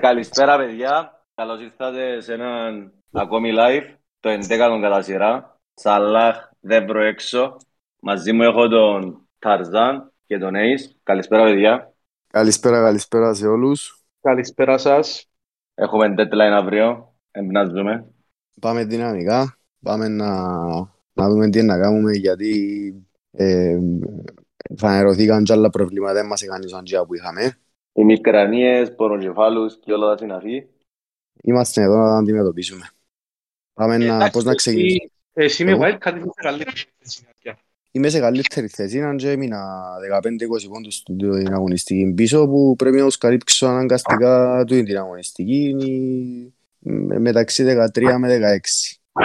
Καλησπέρα παιδιά, καλώς ήρθατε σε έναν ακόμη live, το 11ο κατά σειρά. Σαλάχ, Δεύρο έξω. Μαζί μου έχω τον Ταρζάν και τον Έις. Καλησπέρα παιδιά. Καλησπέρα, καλησπέρα σε όλους. Καλησπέρα σας. Έχουμε deadline αύριο, εμπνάζουμε. Πάμε δυναμικά, πάμε να, να δούμε τι να κάνουμε γιατί ε, φανερωθήκαν και άλλα προβλήματα, δεν μας έκανε σαν που είχαμε. Οι μικρανίες, ποροκεφάλους και όλα τα συναφή. Είμαστε εδώ να τα αντιμετωπίσουμε. Πάμε να, πώς να ξεκινήσουμε; Εσύ με Wildcard είσαι καλύτερη Είμαι σε καλύτερη θέση, αν και έμεινα 15-20 πόντους στην αγωνιστική πίσω που πρέπει να τους καλύψω αναγκαστικά του την αγωνιστική μεταξύ 13 με 16.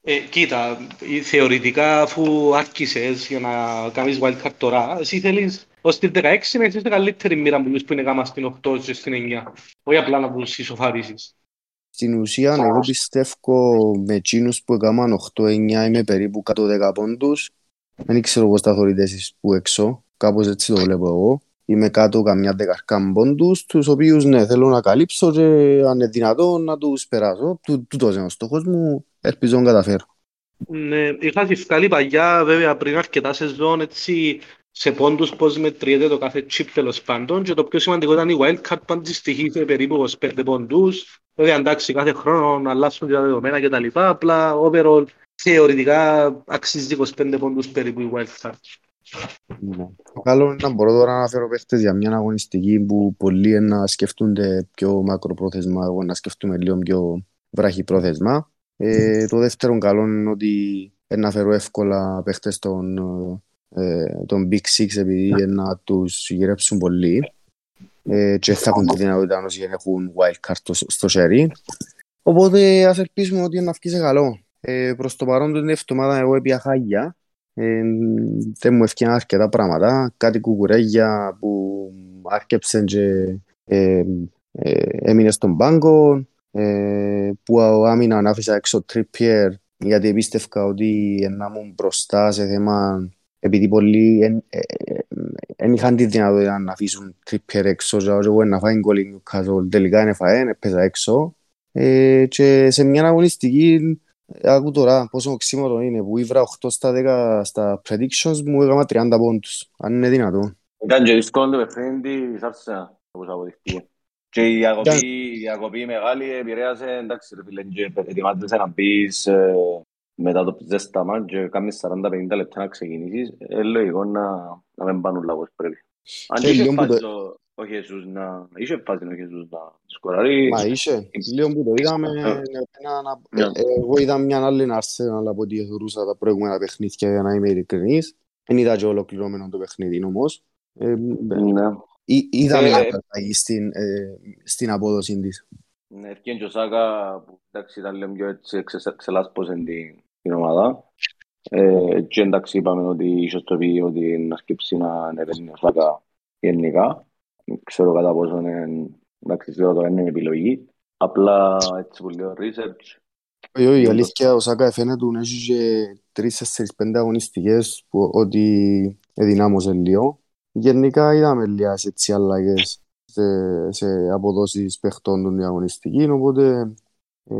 Ε, κοίτα, θεωρητικά αφού άρχισες για να κάνεις wildcard τώρα, εσύ θέλεις ως την 16 να έχεις καλύτερη μοίρα που που είναι γάμα στην 8 και στην 9. Όχι απλά να τους ισοφαρίσεις. Στην ουσία, εγώ πιστεύω με εκείνους που έκαναν 8-9 είμαι περίπου 110 πόντους. Δεν ξέρω πώς τα θεωρείτε εσείς που έξω. Κάπως έτσι το βλέπω εγώ. Είμαι κάτω καμιά δεκαρκά πόντους, τους οποίους ναι, θέλω να καλύψω και αν είναι δυνατόν να τους περάσω. Τούτος είναι ο στόχος μου, ελπίζω να καταφέρω. Ναι, είχα βγάλει παγιά βέβαια πριν αρκετά σεζόν έτσι σε πόντους πώς μετριέται το κάθε chip τέλος πάντων και το πιο σημαντικό ήταν η wildcard που αντιστοιχεί περίπου 25 πόντους βέβαια εντάξει κάθε χρόνο να αλλάσουν τα δεδομένα και τα λοιπά απλά overall θεωρητικά αξίζει 25 πόντους περίπου η wildcard ναι. Καλό είναι να μπορώ τώρα να φέρω παίχτες για μια αγωνιστική που πολλοί να σκεφτούνται πιο μακροπρόθεσμα, εγώ να σκεφτούμε λίγο πιο βραχυπρόθεσμα. Ε, το δεύτερο καλό είναι ότι να φέρω εύκολα παίχτες των ε, τον Big Six επειδή να τους γυρέψουν πολύ ε, και θα έχουν τη δυνατότητα να έχουν wildcard στο χέρι. Οπότε ας ελπίσουμε ότι να βγει σε καλό. Ε, προς το παρόν την εβδομάδα εγώ έπια χάγια. Ε, δεν μου ευκαιρία αρκετά πράγματα. Κάτι κουκουρέγια που άρκεψαν και ε, ε, έμεινε στον πάγκο. Ε, που άμυνα να άφησα έξω τρίπιερ γιατί πίστευκα ότι να μου μπροστά σε θέμα επειδή πολλοί δεν είχαν τη δυνατότητα να αφήσουν τρίπερ έξω και εγώ να φάει γκολ Newcastle τελικά είναι φαέ, έπαιζα έξω. Ε, και σε μια αγωνιστική άκου τώρα πόσο οξύμορο είναι που ήβρα 8 στα 10 στα predictions μου έκανα 30 πόντους αν είναι δυνατό. Ήταν και δύσκολο το παιχνίδι της Άρσενα όπως αποδειχτεί και η διακοπή μεγάλη επηρέασε εντάξει ρε φίλε ετοιμάζεσαι να μπεις ε, μετά το ζέσταμα και κάνεις 40-50 λεπτά να ξεκινήσεις, είναι λογικό να, να μην πάνε όλα όπως πρέπει. Αν Ε, είχε λίγο που φάση το- ο Χεσούς να... Είχε φάση ο Χεσούς να σκοράρει. Μα είσαι, λίγο που το είδαμε, Ε. εμένα να- Ναι. ε, εγώ είδα μια άλλη Arsenal από ό,τι θεωρούσα τα προηγούμενα παιχνίδια για να είμαι ειλικρινής. Δεν είδα και ολοκληρωμένο το παιχνίδι όμως. Ε, Ναι. Εί- Είδα Ε, μια ε. καταγή στην, ε, στην απόδοση της. Ναι, ευκαιρία και ο Σάκα που εντάξει ήταν λίγο πιο έτσι εξε- ξελάσπωσε την, την ομάδα. Ε, και εντάξει είπαμε ότι ίσως το πει ότι να σκέψει να ανεβαίνει ο Σάκα γενικά. Δεν ξέρω κατά πόσο είναι εντάξει σίγουρα το είναι επιλογή. Απλά έτσι που λέω research Όχι, όχι, η Λίγο. αλήθεια ο Σάκα φαίνεται να έχει και τρεις, τέσσερις, πέντε αγωνιστικές που ότι εδυνάμωσε λίγο. Γενικά είδαμε λίγες έτσι αλλαγές σε, σε αποδόσεις παιχτών των αγωνιστική, οπότε ε,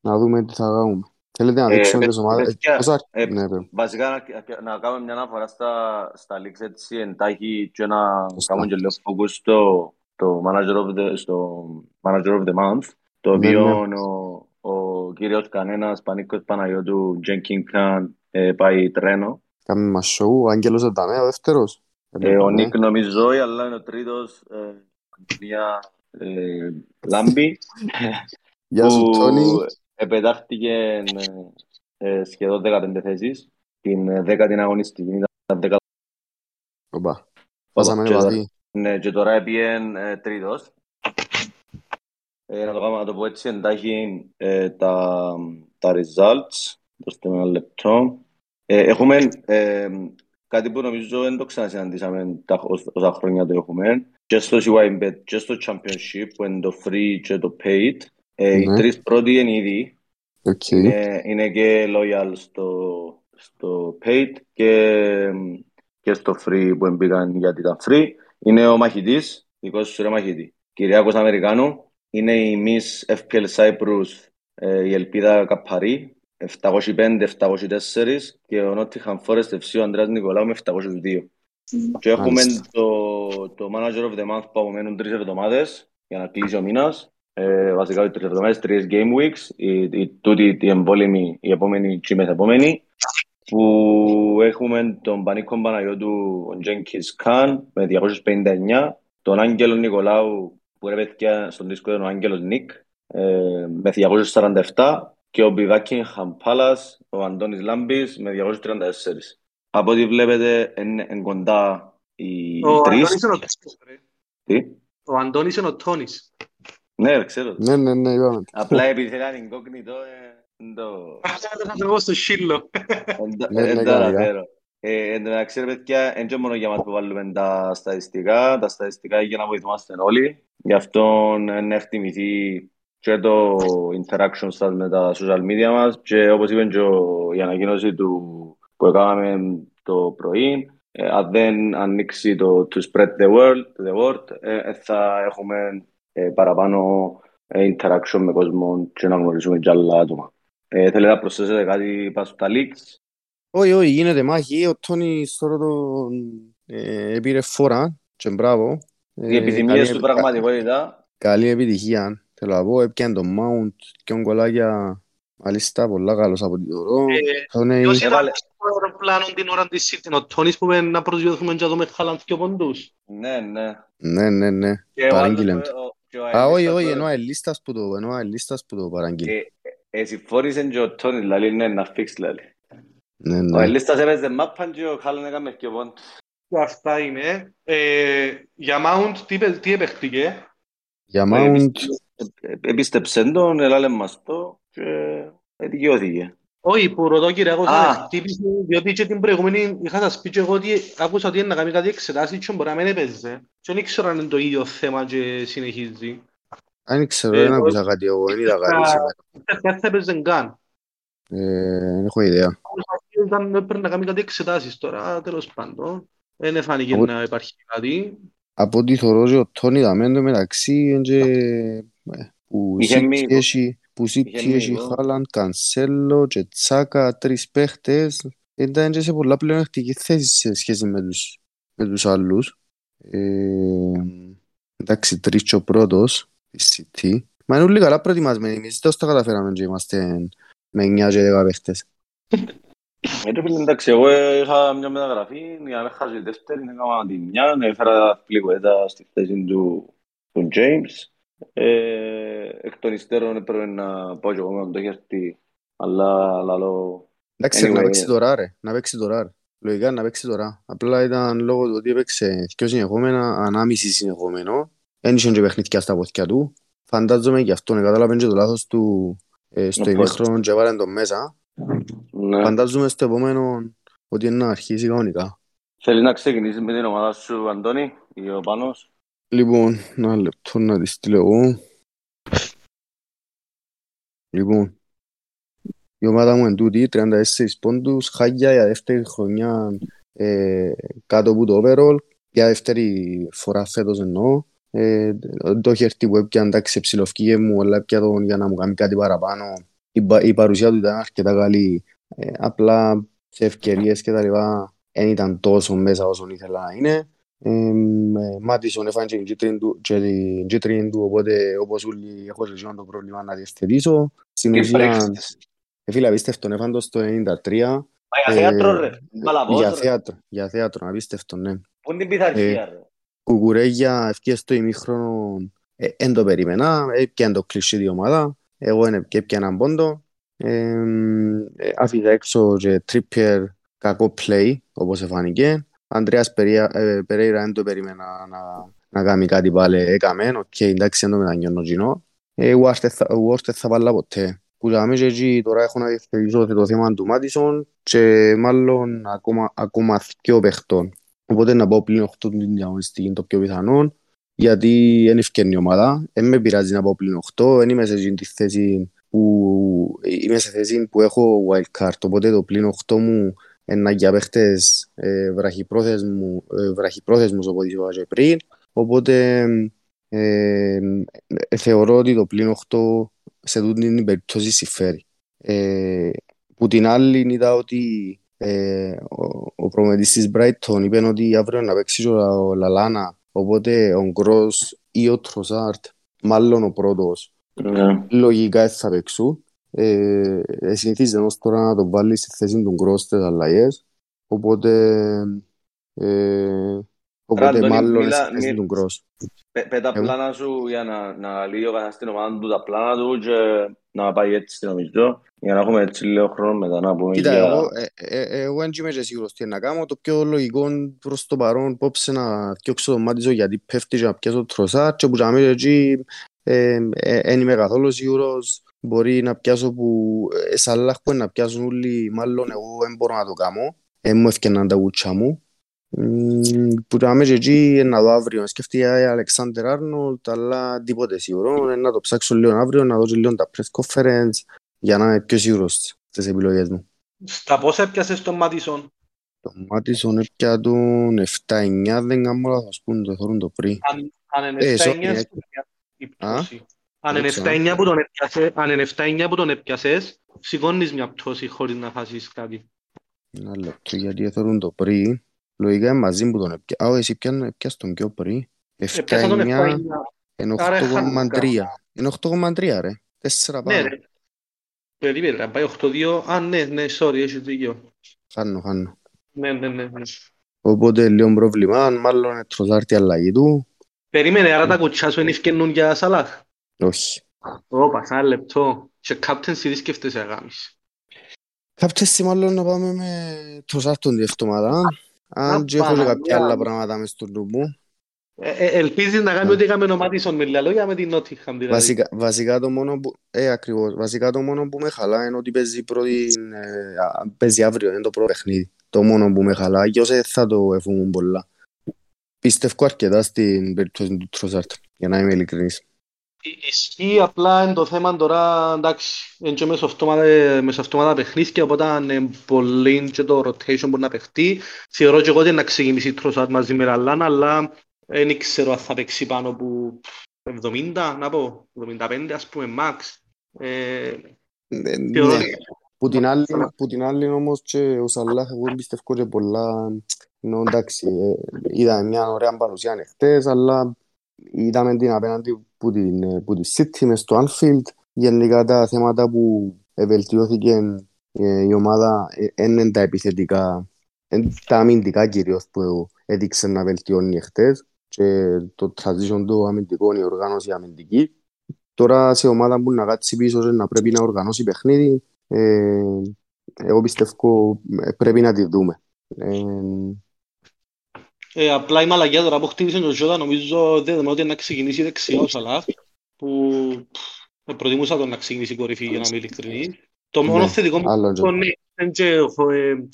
να δούμε τι θα κάνουμε. Θέλετε να Ε, δείξουμε ε, τις ομάδες. παιδιά, Πώς άρχι- ε, Ναι, παι. Βασικά να, να κάνουμε μια αναφορά στα, στα leaks έτσι εντάχει και να Σωστά. κάνουμε και λίγο focus στο, το manager of the, στο manager of the month το Ναι, οποίο ναι. ο, ο κύριος κανένας Πανίκος Παναγιώτου Τζένκιν Καν ε, πάει τρένο Κάμε μας show. Ο Άγγελος Ανταμέ, ο δεύτερος. ε, ο Ναι. Νίκ νομίζω αλλά είναι ο τρίτος ε, μια ε, Λάμπη Γεια σου, που Τόνι. Επετάχτηκε ε, ε, σχεδόν 15 θέσεις την ε, δέκατη αγωνιστική ήταν δέκα Οπα. Πάσαμε και, τώρα, βαθύ. ναι, και τώρα έπιεν ε, τρίτος. Ε, να το κάνουμε να το πω έτσι εντάχει ε, τα, τα results. Δώστε με ένα λεπτό. Ε, έχουμε ε, κάτι που νομίζω δεν το ξανασυναντήσαμε τα, ως- όσα χρόνια το έχουμε. Και στο CYBet και στο Championship που είναι το free και το paid. Ε, Οι Ναι. τρεις πρώτοι είναι ήδη. Οκ. Είναι, είναι και loyal στο, στο paid και, και στο free που μπήκαν γιατί ήταν free. Είναι ο μαχητής, δικός σου ρε μαχητή. Κυριάκος Αμερικάνου. Είναι η Miss FPL Cyprus, ε, η Ελπίδα Καπαρή, 705-704 και ο Nottingham Forest FC ο Ανδρέας Νικολάου με 702. Και έχουμε Μάλιστα. το, το Manager of the Month που απομένουν τρεις εβδομάδες για να κλείσει ο μήνας. Ε, βασικά οι τρεις εβδομάδες, τρεις Game Weeks, η, η, τούτη η εμπόλεμη, η επόμενη και η μεθεπόμενη που έχουμε τον Πανίκο Παναγιώτου, τον Jenkins Khan με 259, τον Άγγελο Νικολάου που ρε παιδιά στον δίσκο ήταν ο Άγγελος Νίκ ε, με 247 και ο Buckingham Palace, ο Αντώνης Λάμπης με 234. Από ό,τι βλέπετε είναι εν κοντά οι Ο τρεις. Αντώνης είναι ο Τόνις, ρε. Τι; Ο Αντώνης είναι ο Τόνις. Ναι, ξέρω. Ναι, ναι, ναι, είπαμε. Απλά επειδή θέλει incognito, ε, εν το... Αυτό θα το εγώ στο σύλλο. εν το- Ναι, ναι, εν το καλά. αναφέρω. Ε, Εν τω μεταξύ, ρε παιδιά, δεν είναι μόνο για μας που βάλουμε τα στατιστικά, τα στατιστικά για να βοηθούμαστε όλοι. Γι' αυτό ε, να εκτιμηθεί και το interaction σας με τα social media μας και όπως είπε και ο- η ανακοίνωση του που έκαναμε το πρωί, ε, αν δεν ανοίξει το to spread the word, the word ε, ε, θα έχουμε ε, παραπάνω ε, interaction με κόσμο και να γνωρίζουμε και άλλα άτομα. Ε, θέλετε να προσθέσετε κάτι πάνω στα leaks; Όχι, όχι, γίνεται μάχη. Ο Τόνις τώρα τον ε, έπήρε φορά και μπράβο. Οι Ε, επιθυμίες καλή- του πραγματικότητα Καλή επιτυχία. Θέλω να πω, έπιανε τον Mount και ο γκολάκια. Μάλιστα, πολλά καλός από την τωρό. Ε, Τον ε, Ποιος ήταν Έβαλε- στο αεροπλάνο την ώρα της City, ο Τόνις που είπε να προσδιοθούμε και να δούμε Χάλαντ και πόντους. Ναι, ναι. Ναι, ναι, ναι. Και ο Παράγγειλε άλλος, το. ο- και ο Α, όχι, Αελίστας όχι, τώρα- ενώ αελίστας που το, ενώ αελίστας που το παράγγειλε. και ε, συμφώνησε και ο Τόνις, δηλαδή, ναι, να φίξει, δηλαδή. Ναι, Ο ναι. Αελίστας έπαιζε μάπαν και ο Χάλαν έκαμε και πόντους. Αυτά είναι. Ε, για Mount τι, πε- τι επέχτηκε. Για Ε, Mount, ε, Επίστεψε τον, έλαλε μας το και ε, δικαιώθηκε. Όχι, που ρωτώ κύριε, άκουσα Α. να χτύπησε, διότι και την προηγούμενη είχα σας πει και εγώ ότι άκουσα ότι είναι να κάνει κάτι εξετάσεις και μπορεί να μην έπαιζε. Και δεν ήξερα αν είναι το ίδιο θέμα και συνεχίζει. δεν ξέρω, Ε, δεν εγώ- άκουσα κάτι εγώ, δεν είδα κάτι Α. σήμερα. Δεν θα έπαιζε καν. Ε, Δεν έχω ιδέα. Ήταν, έπρεπε να κάνει κάτι εξετάσεις τώρα, τέλος πάντων. Δεν φάνηκε Από- να υπάρχει κάτι. Από ό,τι θωρώ και ο Τόνι δαμέν εν τω μεταξύ είναι και, ε, που Είχε City μείνει. έχει, που City Είχε μείνει, έχει εγώ. Χάλαντ, Κανσέλο και Τσάκα, τρεις παίχτες. Ήταν και σε πολλά πλεονεκτική θέση σε σχέση με τους, με τους άλλους. Ε, εντάξει, τρεις και ο πρώτος της City. Μα είναι όλοι καλά προετοιμασμένοι. Εμείς τόσο τα καταφέραμε και είμαστε με 9 και 10 παίχτες. Ε, ρε φίλε, εντάξει, εγώ ε, είχα μια μεταγραφή, για να μην χάσω τη δεύτερη, έκανα τη μια, έφερα πληγοέτα στη θέση του, του James. Ε, εκ των υστέρων έπρεπε να πάω και εγώ με τον το έχει έρθει, αλλά λαλό, Εντάξει, Anyway, να παίξει ε. τώρα ρε, να παίξει τώρα ρε. Λογικά να παίξει τώρα. Απλά ήταν λόγω του ότι έπαιξε δυο συνεχόμενα, ανάμιση συνεχόμενο. Δεν είχε και παιχνίδια στα πόθηκια του. Φαντάζομαι και αυτόν, κατάλαβε και το λάθος του ε, στο Ο ημίχρονο και έβαλε τον μέσα. ναι. Φαντάζομαι στο επόμενο ότι είναι να αρχίσει κανονικά. Θέλεις να ξεκινήσεις με την ομάδα σου, Αντώνη, ή ο Πάνος; Λοιπόν, ένα λεπτό να τη στείλω εγώ. Λοιπόν, η ομάδα μου είναι τούτη, 36 πόντους, χάγια για δεύτερη χρονιά ε, κάτω από το overall, για δεύτερη φορά φέτος εννοώ. Ε, το χέρι που έπια εντάξει ψηλοφκήγε μου, αλλά έπια τον για να μου κάνει κάτι παραπάνω. Η, πα- η παρουσία του ήταν αρκετά καλή, ε, απλά σε ευκαιρίες και τα λοιπά δεν ήταν τόσο μέσα όσο ήθελα να είναι. Ε, Μάτισον έφανε και την κίτρινη του, και την κίτρινη του, οπότε όπως όλοι έχω σε εκείνο το πρόβλημα να διευθετήσω. Στην Τι ουσία, πρέξεις. ε, φίλε, απίστευτο, έφανε το στο 93, Μα για Ε, θέατρο, ρε. Μαλαβός, για ρε. θέατρο, για θέατρο, απίστευτο, ναι. Πού είναι την πειθαρχία, ρε. Κουκουρέγια ευκαιρία στο ημίχρονο ε, εν το περίμενα, έπιαν το κλεισί η ομάδα, εγώ είναι και έπια έναν πόντο, ε, ε, άφηγα έξω και τρίπιερ κακό play, όπως εφάνηκε. Ανδρέας Περία- ε, Περέιρα δεν το περίμενα να, να κάνει κάτι πάλι, έκαμε, οκ, εντάξει, δεν το μετανιώνω κοινό. Ε, εγώ άρθε θα- εγώ άρθε θα βάλω ποτέ. Που λέμε και εκεί τώρα έχω να διευθετήσω το θέμα του Μάτισον και μάλλον ακόμα, ακόμα δυο παιχτών. Οπότε να πάω πλήν 8 την διαγωνιστική είναι το πιο πιθανό γιατί δεν ευκαιρνεί η ομάδα. Δεν με πειράζει να πάω πλήν 8. Δεν είμαι σε εκείνη τη θέση που είμαι σε θέση που έχω wildcard. Οπότε το πλήν 8 μου είναι για παίχτες ε, βραχυπρόθεσμου, ε, βραχυπρόθεσμους όπως είπα και πριν. Οπότε Ε, ε, θεωρώ ότι το πλήν 8 σε τούτη την περίπτωση συμφέρει. Ε, που την άλλη είδα ότι ε, ο, ο προμετής της Brighton είπε ότι αύριο να παίξει ο Λαλάνα οπότε ο Γκρός ή ο Τροσάρτ μάλλον ο πρώτος Ναι. λογικά θα παίξουν ε, ε, συνηθίζεται ως τώρα να τον βάλει στη θέση του Γκρός στις αλλαγές οπότε ε, οπότε Αντώνη, μάλλον μίλα- στη θέση μι- του Γκρός Πε- Πέ τα Εγώ. πλάνα σου για να, να λύει ο καθένας την ομάδα του τα πλάνα του και να πάει έτσι νομίζω για να έχουμε έτσι λίγο χρόνο μετά να πούμε Κοίτα, για... εγώ, ε, ε, εγώ δεν είμαι και σίγουρος τι να κάνω. Το πιο λογικό προς το παρόν πόψε να διώξω τον Μάτιζο γιατί πέφτει και να πιάσω τροσά και που να μην εκεί δεν είμαι καθόλου σίγουρος. Μπορεί να πιάσω που ε, Σαλάχ που είναι να πιάσουν όλοι, μάλλον εγώ δεν μπορώ να το κάνω. Δεν μου έφτιαναν τα γούτσια μου. Μμμ, Που να είμαι και εκεί ε, να δω αύριο. Σκέφτηκα Αλεξάνδερ Άρνολτ, αλλά τίποτε σίγουρο. Ε, Να το ψάξω λίγο αύριο, να δω και λίγο τα press conference για να είμαι πιο σίγουρος στις επιλογές μου. Στα πόσα έπιασες τον Μάτισον; Το Μάτισον έπια τον 7-9, δεν κάνω λάθος που το θεωρούν το πριν. Αν, αν είναι Ε, 7-9 sorry, ε. στην η Α, πτώση. Αν είναι δεν ξέρω. 7-9 που τον έπιασες, αν είναι 7-9 που τον έπιασες, σηκώνεις μια πτώση χωρίς να χάσεις κάτι. Ένα λεπτό, γιατί θεωρούν το πριν. Λογικά είναι μαζί που τον έπια. Α, εσύ πιάνε- έπιασες τον πιο πριν. Έπιασα τον 7-9 7-9. είναι Άρα 8,3. Είναι 8,3 ρε. 4 Ναι πάνω. ρε. Περίμενε, να πάει 8-2. Α, ναι, ναι, sorry, έχεις δίκιο. Χάνω, χάνω. Ναι, ναι, ναι. ναι. Οπότε λίγο πρόβλημα, μάλλον είναι τροσάρτη αλλαγή του. Περίμενε, άρα τα κουτσιά σου είναι ευκαινούν για Σαλάχ. Όχι. Ωπα, ένα λεπτό. Και captaincy τι σκέφτεσαι να κάνεις. Κάποια μάλλον να πάμε με τροσάρτον τη εβδομάδα. Αν και έχω και Παναγία κάποια άλλα μου. πράγματα μες στο νου μου. Ε, ε, ελπίζεις να κάνει ό,τι έκαμε ο Μάτισον με λίγα λόγια με την Nottingham δηλαδή. Βασικά, βασικά το μόνο που, ε, ακριβώς, βασικά το μόνο που με χαλά είναι ότι παίζει, πρώτη, ε, α, παίζει αύριο, είναι το πρώτο παιχνίδι. Το μόνο που με χαλά, και όσο θα το εφούμουν πολλά. Πιστεύω αρκετά στην περίπτωση του Τροσάρτ, για να είμαι ειλικρινής. Ε, Ισχύει απλά είναι το θέμα τώρα, εντάξει, είναι και μεσοαυτόματα μεσοαυτόματα παιχνίδια, οπότε είναι πολύ και το rotation μπορεί να παιχτεί. Θεωρώ και εγώ ότι να ξεκινήσει η Trossard μαζί με Ραλάν, αλλά δεν ξέρω αν θα παίξει πάνω από 70, να πω, 75 ας πούμε, max. Ε, Ε, θεωρώ ναι. ότι Που την άλλη, που την άλλη όμως και ο Σαλάχ εγώ πιστεύω και πολλά ενώ εντάξει ε, είδαμε μια ωραία παρουσία χτες αλλά είδαμε την απέναντι που την, ε, που τη City μες στο Anfield γενικά τα θέματα που βελτιώθηκε ε, η ομάδα δεν είναι τα επιθετικά εν τα αμυντικά κυρίως που έδειξε να βελτιώνει χτες και το transition του αμυντικό η οργάνωση αμυντική τώρα σε ομάδα που να κάτσει πίσω και να πρέπει να οργανώσει παιχνίδι ε, εγώ πιστεύω ε, πρέπει να τη δούμε. Ε, Ε, απλά η μαλακιά τώρα που χτύπησε τον Ζώτα νομίζω δεν ότι να ξεκινήσει δεξιά ο Σαλάχ που πφ, προτιμούσα τον να ξεκινήσει κορυφή για να είμαι ειλικρινής. Το μόνο Ναι, θετικό μου άλλο και- το ναι, δεν και έχω, ε,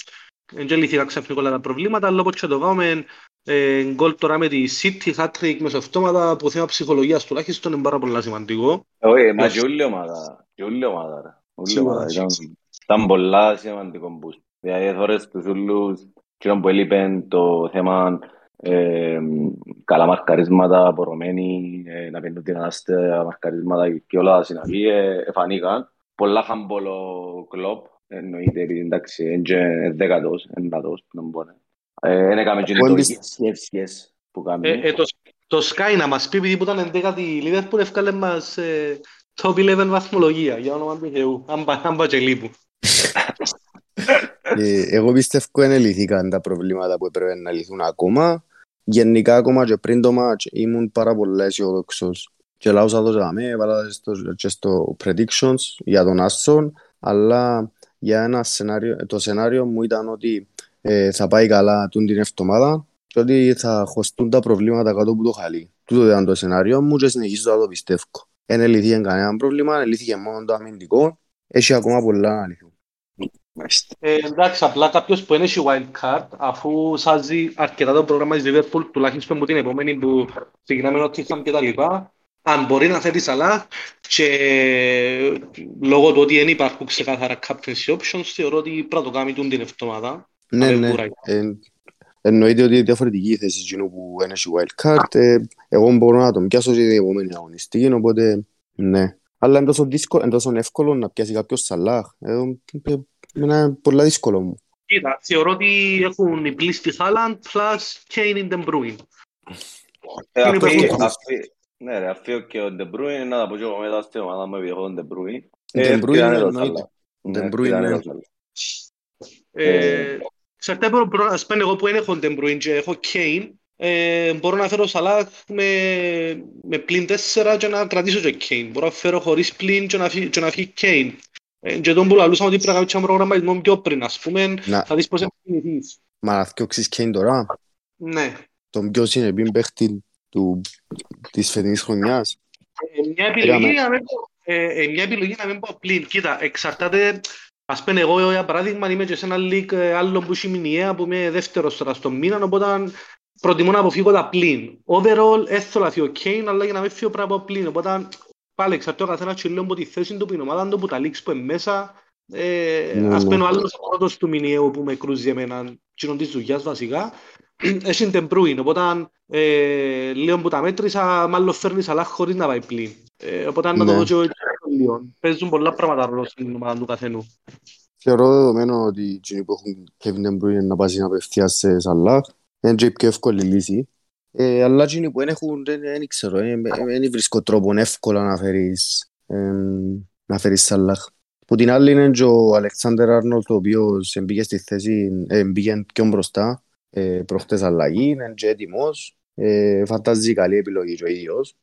δεν και λυθήκα ξαφνικά όλα τα προβλήματα, αλλά όπως και το πάμε ε, γκολ τώρα με τη City, hat-trick μεσοαυτόματα που θέμα ψυχολογίας τουλάχιστον είναι πάρα πολύ σημαντικό. Όχι, μα και όλη η ομάδα, και όλη η ομάδα, ρε. Όλη η Σίγουρα, ομάδα. Ήταν, ήταν πολλά σημαντικό boost. Δηλαδή, θωρείς τους ούλους, εκείνο που έλειπε το θέμα ε, καλά μαρκαρίσματα, απορωμένοι, ε, να παίρνουν την ανάστια μαρκαρίσματα και όλα τα συναφή, ε, εφανήκαν. Πολλά χαμπολο κλόπ, εννοείται, επειδή εντάξει, είναι και δέκατος, εντατός, που να μου πούνε. Ε, δεν έκαμε και Εγώ το εμπισ- yes, yes, yes που κάνει. Ε, ε, το, το Sky να μας πει, επειδή που ήταν 11η η Liverpool, έφκαλε μας ε, top 11 βαθμολογία, για όνομα του Θεού, αν πα- αν πα και λείπουν. ε, εγώ πιστεύω δεν λυθήκαν τα προβλήματα που έπρεπε να λυθούν ακόμα. Γενικά ακόμα και πριν το match ήμουν πάρα πολύ αισιοδόξος. Και λάουσα το για μέ, έβαλα στο, και στο predictions για τον Άσον, αλλά για ένα σενάριο, το σενάριο μου ήταν ότι ε, θα πάει καλά τούν την εβδομάδα και ότι θα χωστούν τα προβλήματα κάτω από το χαλί. Τούτο ήταν το σενάριο μου και συνεχίζω να το πιστεύω. Δεν ελύθηκε κανένα πρόβλημα, ελύθηκε μόνο το αμυντικό. Έχει ακόμα πολλά να λυθούν. Ε, εντάξει, απλά κάποιος που είναι έχει wild card, αφού σάζει αρκετά το πρόγραμμα της Liverpool, τουλάχιστον που την επόμενη που ξεκινάμε ότι είχαμε και τα λοιπά, αν μπορεί να θέλει Σαλάχ και λόγω του ότι δεν υπάρχουν ξεκάθαρα captaincy options, θεωρώ ότι πρέπει να το κάνει τούν την εβδομάδα. Ναι, με ναι. κουράει. Ε, εννοείται ότι είναι διαφορετική η θέση εκείνου που είναι σε wild card. Ε, εγώ μπορώ να τον πιάσω στην επόμενη αγωνιστική, οπότε ναι. Αλλά είναι τόσο, δύσκολο, είναι τόσο εύκολο να πιάσει κάποιος Σαλάχ. Ε, ε, είναι πολύ δύσκολο μου. Κοίτα, θεωρώ ότι έχουν οι πλήστη Haaland plus Kane in the Bruin. Ε, Είναι αυτή- περίπου. αυτή- Ναι ρε, αφήνω και ο De Bruyne να τα πω και εγώ μετά στην ομάδα μου επειδή έχω τον De Bruyne. De Ε, Bruyne πήρανε το εννοείται. Salah. De Ναι, Bruyne, πήρανε ναι. το Salah. Ε, Ξέρετε, μπορώ, μπορώ να σου πω εγώ που δεν έχω Den Bruin και έχω Kane, ε, μπορώ να φέρω Σαλάχ με, με πλήν 4 και να κρατήσω και Kane. Μπορώ να φέρω χωρίς πλήν και να φύγει, και να φύγει Kane. Ε, και τον που λαλούσαμε ότι πρέπει να κάνεις ένα προγραμματισμό πιο πριν, ας πούμε, Να, θα δεις πώς εμφυνηθείς. μα να θυκιώξεις Kane τώρα, Ναι. τον ποιος είναι πριν παίχτη του, της φετινής χρονιάς. Ε, μια επιλογή Έκαμε. να μην πω, ε, ε, μια επιλογή να μην πω πλήν. Κοίτα, εξαρτάται, ας πούμε εγώ για παράδειγμα είμαι και σε ένα league ε, άλλο που έχει μηνιαία που είμαι δεύτερος τώρα στον μήνα, οπότε προτιμώ να αποφύγω τα πλήν. Overall, έθω να φύγω Kane, αλλά για να μην φύγω πρέπει να πω πλήν. Οπότε πάλι εξαρτάται ο καθένας και λίγο από τη θέση του, που είναι η ομάδα του, που τα leaks που είναι μέσα. Ε, Ναι, ας ναι. πούμε ο άλλος ο πρώτος του μηνιαίου που με κρούζει εμένα, κοινων της δουλειάς βασικά, έχει την Bruin, οπότε ε, λίγο που τα μέτρησα, μάλλον φέρνεις Σαλάχ χωρίς να πάει πλήν. Ε, οπότε να το Ναι. δω και εγώ λίγο. Παίζουν πολλά πράγματα ρόλο στην ομάδα του καθενού. Θεωρώ δεδομένο ότι οι κοινοί που έχουν Kevin De Bruyne να πάσει απευθείας σε Σαλάχ είναι και η πιο εύκολη λύση. Ε, αλλά εκείνοι που δεν έχουν, δεν, δεν ξέρω, ε, ε, δεν βρίσκω τρόπο εύκολα να φέρεις, ε, να φέρεις Σαλάχ. Που την άλλη είναι και ο Αλεξάνδερ Άρνολτ, ο οποίος μπήκε στη θέση, ε, μπήκε πιο μπροστά, ε, προχτές αλλαγή, είναι και έτοιμος, ε, φαντάζει καλή επιλογή και ο ίδιος.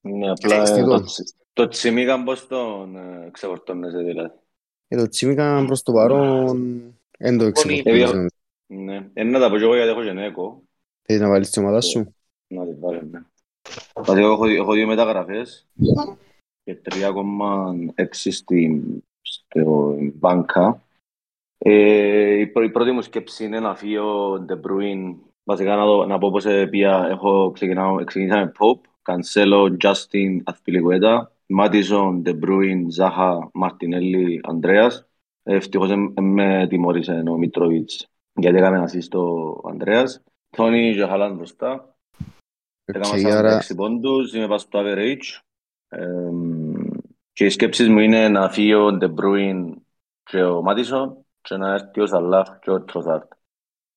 Ναι, απλά Έχεις ε, τι το, τον. τσι- το Τσιμίκαν πώς τον ε, ξεφορτώνεσαι δηλαδή. Ε, το Τσίμικα προς το παρόν, δεν το Ε, εξεπορτίζω. Ναι, ε, να τα πω και εγώ γιατί έχω και νέκο. Θέλεις να βάλεις την ομάδα σου. Να τη βάλω, ναι. Δηλαδή εγώ έχω, δει- έχω δύο μεταγραφές και 3,6 στην στο μπάνκα. Ε, η, πρω- η πρώτη μου σκέψη είναι να φύγω De Bruyne. Βασικά να, δω, να πω πώς ε, πια έχω ξεκινάω, ξεκινήσα με Pope, Cancelo, Justin, Azpilicueta, Madison, De Bruyne, Zaha, Martinelli, Andreas. Ε, Ευτυχώς δεν δεν με τιμώρησε ο Μιτροβίτς γιατί έκαμε assist ο Ανδρέας. Τόνι και Χάλαντ μπροστά. Έκανα Οκ, άρα 46 πόντους, είμαι πάνω στο average. Εμ, και οι σκέψεις μου είναι να φύγει ο De Bruyne και ο Μάντισον και να έρθει ο Σαλάχ και ο Τροσάρτ.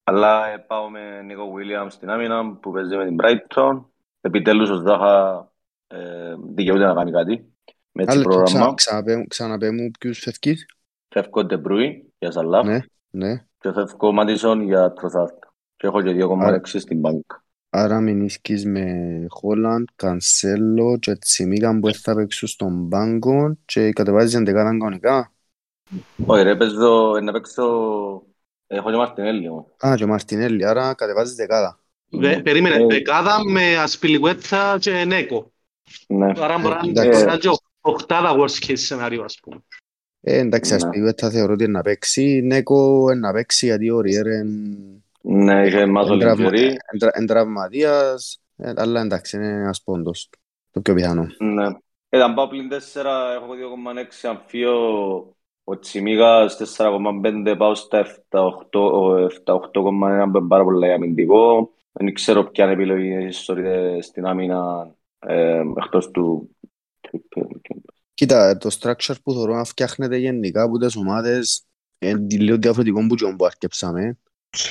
Αλλά ε, πάω με Νίκο Γουίλιαμς στην άμυνα που παίζει με την Brighton. Επιτέλους ο Ζάχα ε, δικαιούται να κάνει κάτι με έτσι Άλλο λεπτό, ξα- πρόγραμμα. ξαναπέ- ξαναπέ μου ποιους φεύγεις. Φεύγω De Bruyne για Σαλάχ Ναι, ναι. και φεύγω Μάτισον για Τροσάρτ. Και έχω και 2,6 στην bank. Άρα μηνίσκεις με Χόλαντ, Κανσέλο και Τσιμίκαν που θα παίξουν στον πάγκο και κατεβάζεις εντεκάδαν κανονικά. Όχι ρε, παίζω, ε, να παίξω... Έχω και Μαρτινέλli όμως. Α, και Μαρτινέλli, άρα κατεβάζεις δεκάδα. Δε- Περίμενε, Ε, δεκάδα με Ασπιλικουέτσα και Νέκο. Ναι. Άρα μπορεί να εντάξει. μπορεί να είναι και οχτάδα worst case σενάριο, ας πούμε. Ε, εντάξει, ας Ναι. πούμε, θα θεωρώ ότι είναι να παίξει. Νέκο είναι να παίξει γιατί ο Ριέρ είναι Ναι, είχε μάζο λιντζερί. είναι τραυματίας, ε, αλλά εντάξει, είναι ένας πόντος. Το πιο πιθανό. Ναι. Ε, αν πάω πλην 4, έχω 2,6. Αν φύγω ο Τσιμίγας 4,5, πάω στα 7,8 7,1 που είναι πάρα πολλά αμυντικό. Δεν ξέρω ποια είναι επιλογή ιστορείτε στην άμυνα ε, εκτός του Κοίτα, το structure που θεωρώ να φτιάχνεται γενικά από τις ομάδες είναι λίγο διαφορετικό που και που αρκεψάμε.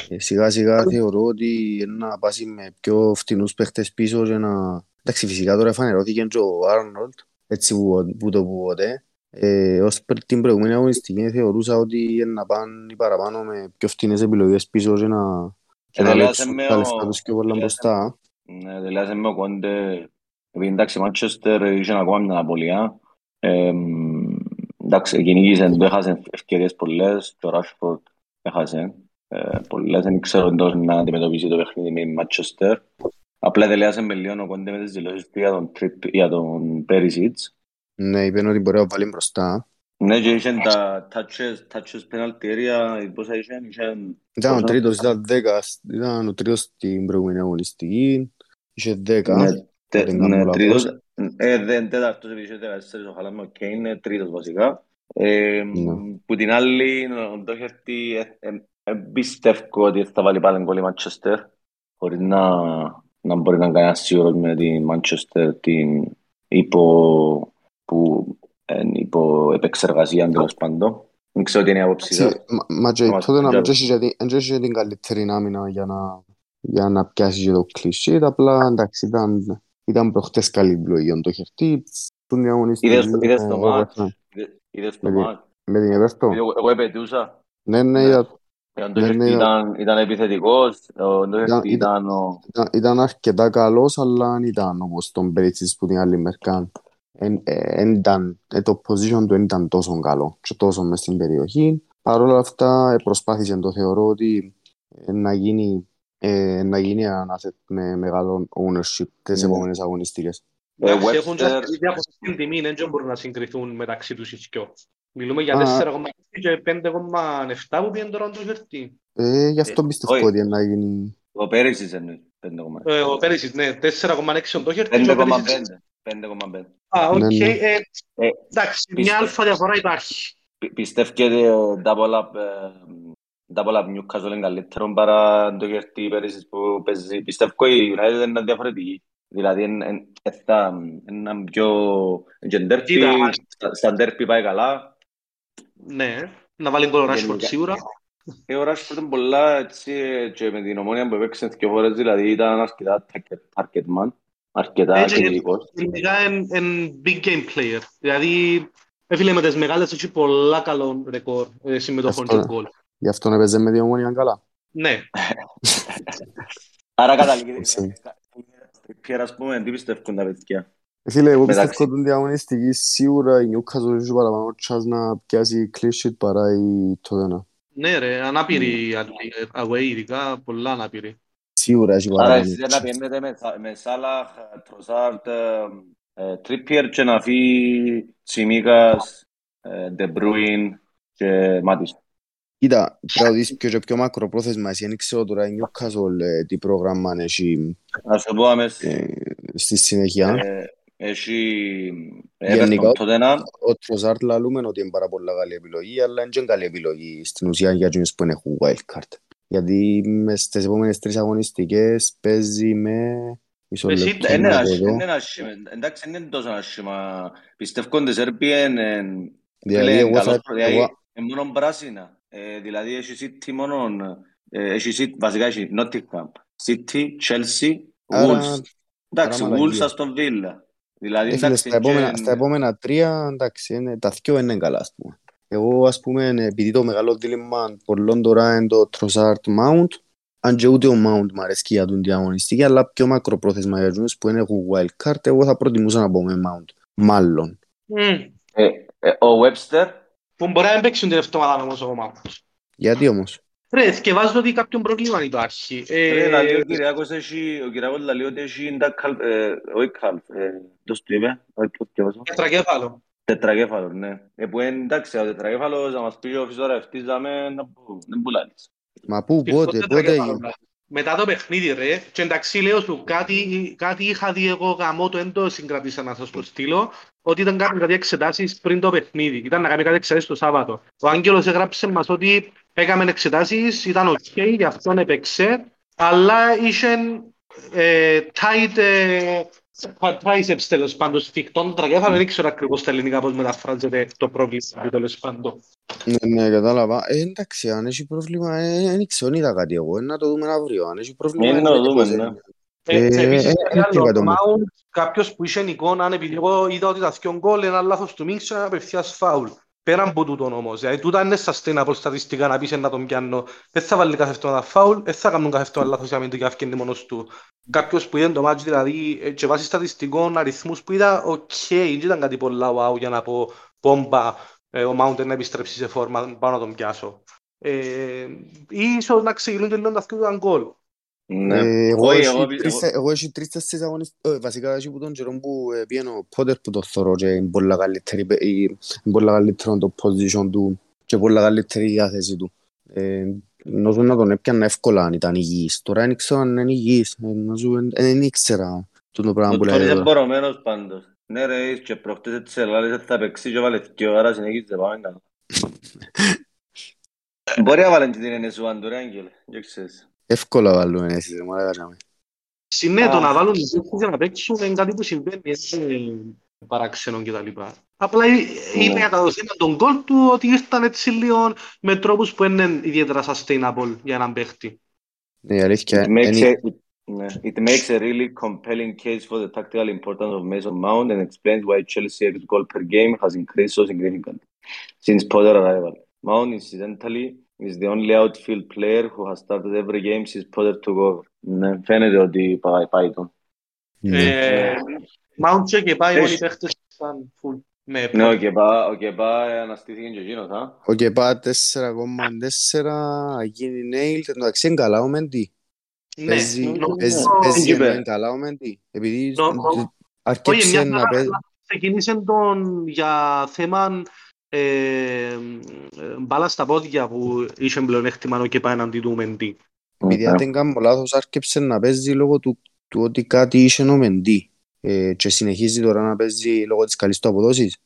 Ε, Σιγά σιγά θεωρώ ότι είναι να πάσει με πιο φτηνούς παίχτες πίσω και να... Εντάξει, φυσικά τώρα φανερώθηκε και ο Άρνολτ, έτσι που, που το που ποτέ. Ε, ως προ- την προηγούμενη αγωνιστική θεωρούσα ότι είναι να πάνε παραπάνω με πιο φτηνές επιλογές πίσω και να, και Ε, να τελειάσε λέξουν με τα ο- λεφτά τους πιο πολλά τελειάσε- μπροστά. Ναι, δηλαδή με ο Κόντε, επειδή εντάξει, η Manchester είχε ακόμα μια απολία. Ε, εντάξει, κυνήγησε, το έχασε ευκαιρίες πολλές, και ο Rashford έχασε ε, πολλές. Δεν ξέρω εντός να αντιμετωπίσει το παιχνίδι με η Manchester. Απλά τελειάσε με λίγο ο Κόντε με τις δηλώσεις του για τον, Trip, για τον Perisic. Ναι, είπαν ότι μπορεί να βάλει μπροστά. Ναι, και είχε τα touches, touches penalty area, πόσα είχε, είχε Ήταν ο πόσα; τρίτος, ήταν 10, ήταν ο τρίτος στην προηγούμενη αγωνιστική. Είχε 10. Ναι, τε- δεν κάνω ναι, λάθος. τρίτος. Ε, δεν τέταρτος, επειδή είχε 14 ο Χαλάμ, οκ, είναι τρίτος βασικά. Ε, Ναι. Που την άλλη, ο Ντόχερτη, ε, ε, Δεν πιστεύω ότι θα βάλει πάλι γκολ η Manchester χωρίς να, να μπορεί να κάνει σίγουρος με την Manchester την υπό, που, εν, υπό επεξεργασία τέλος πάντων. Δεν ξέρω τι είναι η άποψη σας. Εντάξει, μα- Μα και Μας τότε να πει μην έχει και την- δεν έχει και την καλύτερη άμυνα για να, για να πιάσει και το κλεισί. Απλά εντάξει, ήταν, ήταν προχτές καλή επιλογή το χερτί. Που είναι αγωνιστική Είδες, είδες με το μάτς, Everton. Είδε- είδες το Με τη- μάτς. Με την Everton. Εγώ, εγώ επαιτούσα. Ναι, ναι, Ναι. είδα- Ε, Ο Ναι, Ντόχερτη ναι, ήταν, ήταν επιθετικός, ο Ντόχερτη Ήταν- ήταν ο... ήταν, ήταν αρκετά καλός, αλλά δεν ήταν όπως τον Πέριτσις που την άλλη μερικά. Εν, ε, εν ήταν, ε, το position του δεν ήταν τόσο καλό και τόσο μες στην περιοχή. Παρ' όλα αυτά ε, προσπάθησε το θεωρώ ότι ε, να γίνει, ε, να γίνει ανάθετ με μεγάλο ownership τις Ναι. επόμενες αγωνιστικές. Εντάξει, Webster- έχουν και αυτή διαφορά στην τιμή, δεν μπορούν να συγκριθούν μεταξύ τους οι δυο. Μιλούμε για Α. 4,6 και 5,7 που πήγαινε τώρα το χερτί. Ε, γι' αυτό Ε, πιστεύω όχι. ότι να γίνει... Ο Πέρυσις εννοείς, 5,5. Ε, ο Πέρισιτς, ναι, 4,6 το χερτί. και ο 5,5. Πέρισιτς- 5,5. Α, οκ. Ναι, ναι. ε, Ε, Εντάξει, μια πιστεύω- αλφα διαφορά υπάρχει. Πι- Πιστεύετε ο double up, ε, double up Newcastle είναι καλύτερο παρά το κερτί Πέρισιτς που παίζει; Πιστεύω η United είναι διαφορετική. Δηλαδή είναι- είναι θα- είναι πιο... και ντέρπι, Κοίτα, στα- στα ντέρπι πάει καλά. Ναι, να βάλει γκολ ο Rashford Γενικά. σίγουρα. Και ο Rashford είναι πολλά έτσι και με την ομόνια που έπαιξε δύο φορές δηλαδή ήταν αρκετά target- target man, αρκετά Έτσι, κινητικός. Γενικά είναι big game player. Δηλαδή, έφυλε με τις μεγάλες έχει πολλά καλό ρεκόρ ε, συμμετοχών Αυτό, και γκολ. Γι' αυτό έπαιζε με την ομόνια καλά. Ναι, Άρα καταλήγει. Έτσι. Τρίπιερ ας πούμε, τι πιστεύουν τα παιδιά. Ε, Φίλε, εγώ Εντάξει. πιστεύω ότι την διαγωνιστική σίγουρα η Newcastle έχει παραπάνω chance να πιάσει clean sheet παρά η Tottenham. ναι ρε, ανάπηροι άλλοι, ε, away ειδικά, πολλά ανάπηροι. Σίγουρα έχει Άρα παραπάνω εσείς να chance. πηαίνετε με, Σα- με Σάλαχ, Τροσάρτ, ε, Τρίπιερ και να φύγει Τσιμίκας, ε, Ντε Μπρόιν και Μάντις. Κοίτα, πρέπει να δεις πιο και πιο μακροπρόθεσμα. Εσύ δεν ξέρω τώρα η Newcastle ε, τι πρόγραμμα έχει Να σου πω αμέσως, ε, στη συνέχεια. Ε, έχει Γενικά- Everton Tottenham, Ο Τροσάρτ λαλούμε ότι είναι πάρα πολύ καλή επιλογή, αλλά είναι και καλή επιλογή στην ουσία για εκείνους που έχουν wildcard. Γιατί μες στις επόμενες τρεις αγωνιστικές παίζει με... Μισό Εσύ, λεπτό Ε, είναι να άσχημα, το δω. είναι άσχημα. Εντάξει, δεν είναι τόσο άσχημα. Πιστεύω ότι η Σέρβια είναι Δηλαδή, φίλε, εγώ καλός θα... προ- δηλαδή, εγώ- είναι μόνο πράσινα. Ε, δηλαδή, έχει City μόνο, ε, έχει City, βασικά έχει Nottingham, City, Chelsea, Άρα- Wolves. Εντάξει, άρα Wolves, μαλακία. Aston Villa. Δηλαδή, Ε, φίλε, εντάξει, στα επόμενα, και- στα επόμενα τρία, εντάξει, είναι, τα δυο είναι καλά, ας πούμε. Εγώ, ας πούμε, επειδή το μεγάλο δίλημμα πολλών τώρα είναι το Trossard Mount, αν και ούτε ο Mount μ' αρέσκει για τον διαγωνιστική, αλλά πιο μακροπρόθεσμα για εκείνους που δεν έχουν wildcard, εγώ θα προτιμούσα να πω με Mount. Μάλλον. Μμ. ε, ε, ο Webster, Που μπορεί να μην παίξουν την εβδομάδα όμως ο Mount. Γιατί όμως; Ρε, σκεφάζω ότι κάποιο πρόβλημα υπάρχει. Ε, ρε, λαλεί ο Κυριάκος έχει, ο Κυριάκος λαλεί ότι έχει τα καλ- ε, όχι καλ- ε, πώς το είπε, όχι, πώς το είπε, τετρακέφαλο. τετρακέφαλο, ναι. Ε, που είναι, εντάξει, ο τετρακέφαλος, να μας πει ο φυσιογραφιστής, δάμε, να που- δεν πουλάει. Μα πού, Πιστό πότε, πότε τετρακέφαλο, έγινε; δηλαδή. Μετά το παιχνίδι ρε, και εντάξει λέω σου κάτι, κάτι είχα δει εγώ γαμό το έντο συγκρατήσα να σας το στείλω, ότι ήταν κάνει κάτι εξετάσεις πριν το παιχνίδι. Ήταν να κάνει κάτι εξετάσεις το Σάββατο. Ο Άγγελος έγραψε μας ότι έκαμε εξετάσεις, ήταν ok, γι' αυτόν έπαιξε, αλλά είχε ε, tight ε, quadriceps τέλος πάντων σφιχτών τρακέφαλο, δεν ξέρω ακριβώς στα ελληνικά πώς μεταφράζεται το πρόβλημα τέλος πάντων. Ναι, ναι, κατάλαβα. Ε, εντάξει, αν έχει πρόβλημα, ε, δεν ξέρω, δεν είδα κάτι εγώ. Ε, Να το δούμε αύριο. Αν έχει πρόβλημα, Είναι ε, να το δεν δούμε, ξέρω. ναι. Ε, Ε, επίσης, ε, κάτι ε, άλλο, τι ο είπα Mount, κάποιος που είχε εικόνα, επειδή εγώ είδα ότι τα δυο γκολ είναι ένα λάθος του Μίξ και ένα απευθείας φάουλ. Πέραν από τούτον όμως, δηλαδή τούτα είναι sustainable στατιστικά να πεις να τον πιάνω. Δεν θα βάλει κάθε εβδομάδα φάουλ, δεν θα κάνουν κάθε εβδομάδα λάθος για να μην το διαβαίνει μόνος του. Κάποιος που είδε το μάτς, δηλαδή, ε, και βάσει στατιστικών αριθμούς που είδα, οκ, δεν ήταν κάτι πολλά wow για να πω πω πα, ε, ο Mount να επιστρέψει σε φόρμα, πάω να τον πιάσω. Ε, ίσως να ξεκινούν και λίγο τα δυο του γκολ. Ναι. Ε, Εγώ Όχι, έχει εγώ- τρεις- εγώ- εγώ έχει τρεις-τέσσερις αγωνιστές. ε, Βασικά έχει που τον καιρό που ε, πήγαινε ο Πότερ που το θωρώ και είναι πολλά καλύτερη, πε- η- είναι πολλά καλύτερο το position του και πολλά καλύτερη η διάθεση του. Ε, Νομίζω να τον έπιανα εύκολα αν ήταν υγιής. Τώρα δεν ξέρω αν είναι υγιής. Ε, νομίζω, ε, Δεν ήξερα το το πράγμα Ο που λέει Τόνις είναι εδώ. μπορωμένος πάντως. Ναι ρε, και προχτές έτσι ελάλης θα παίξει και βάλε δυο ώρα συνέχιζε πάμε καλά. Μπορεί να βάλουν και την NS1 τώρα, Άγγελε. Δεν ξέρεις. Εύκολα βάλουμε εσείς, ρε μάρα κάναμε. Συνέ, το Α. να βάλουν τους παίκτες για να παίξουν είναι κάτι που συμβαίνει, έτσι, παράξενο κτλ. Απλά ε- είναι κατά το θέμα των γκολ του ότι ήρθαν έτσι λίγο με τρόπους που είναι ιδιαίτερα sustainable για έναν παίχτη. Ναι, η αλήθεια It makes, είναι... a, it, ναι, it makes a really compelling case for the tactical importance of Mason Mount and explains why Chelsea's goal per game has increased so significantly since Potter arrival. Mount, incidentally, is the only outfield player who has started every game since Potter took over. Ναι, φαίνεται ότι πάει, πάει τον. Ναι. Ε, Mount και πάει Έχεις- όλοι οι παίχτες ήταν full. Με Ναι, ο Κεπά, ο Κεπά αναστήθηκε και εκείνος, α. Ο Κεπά 4,4 γίνει nailed. Εντάξει, είναι καλά ο Μέντι. Ναι, Παίζει, νομίζω- παίζει, ναι. παίζει Είπε. ενώ είναι καλά ο Μέντι. Επειδή Νο- νο- Όχι, αρκέψε μια να χαρά, παίζει. αλλά ξεκίνησε τον για θέμα ε, ε, μπάλα στα πόδια που είχε πλεονέκτημα ο Κεπά εναντί του Μεντί. Επειδή αν δεν κάνω λάθος άρκεψε να παίζει λόγω του, του ότι κάτι είχε ο Μεντί. Ε, και συνεχίζει τώρα να παίζει λόγω της καλής του αποδόσης.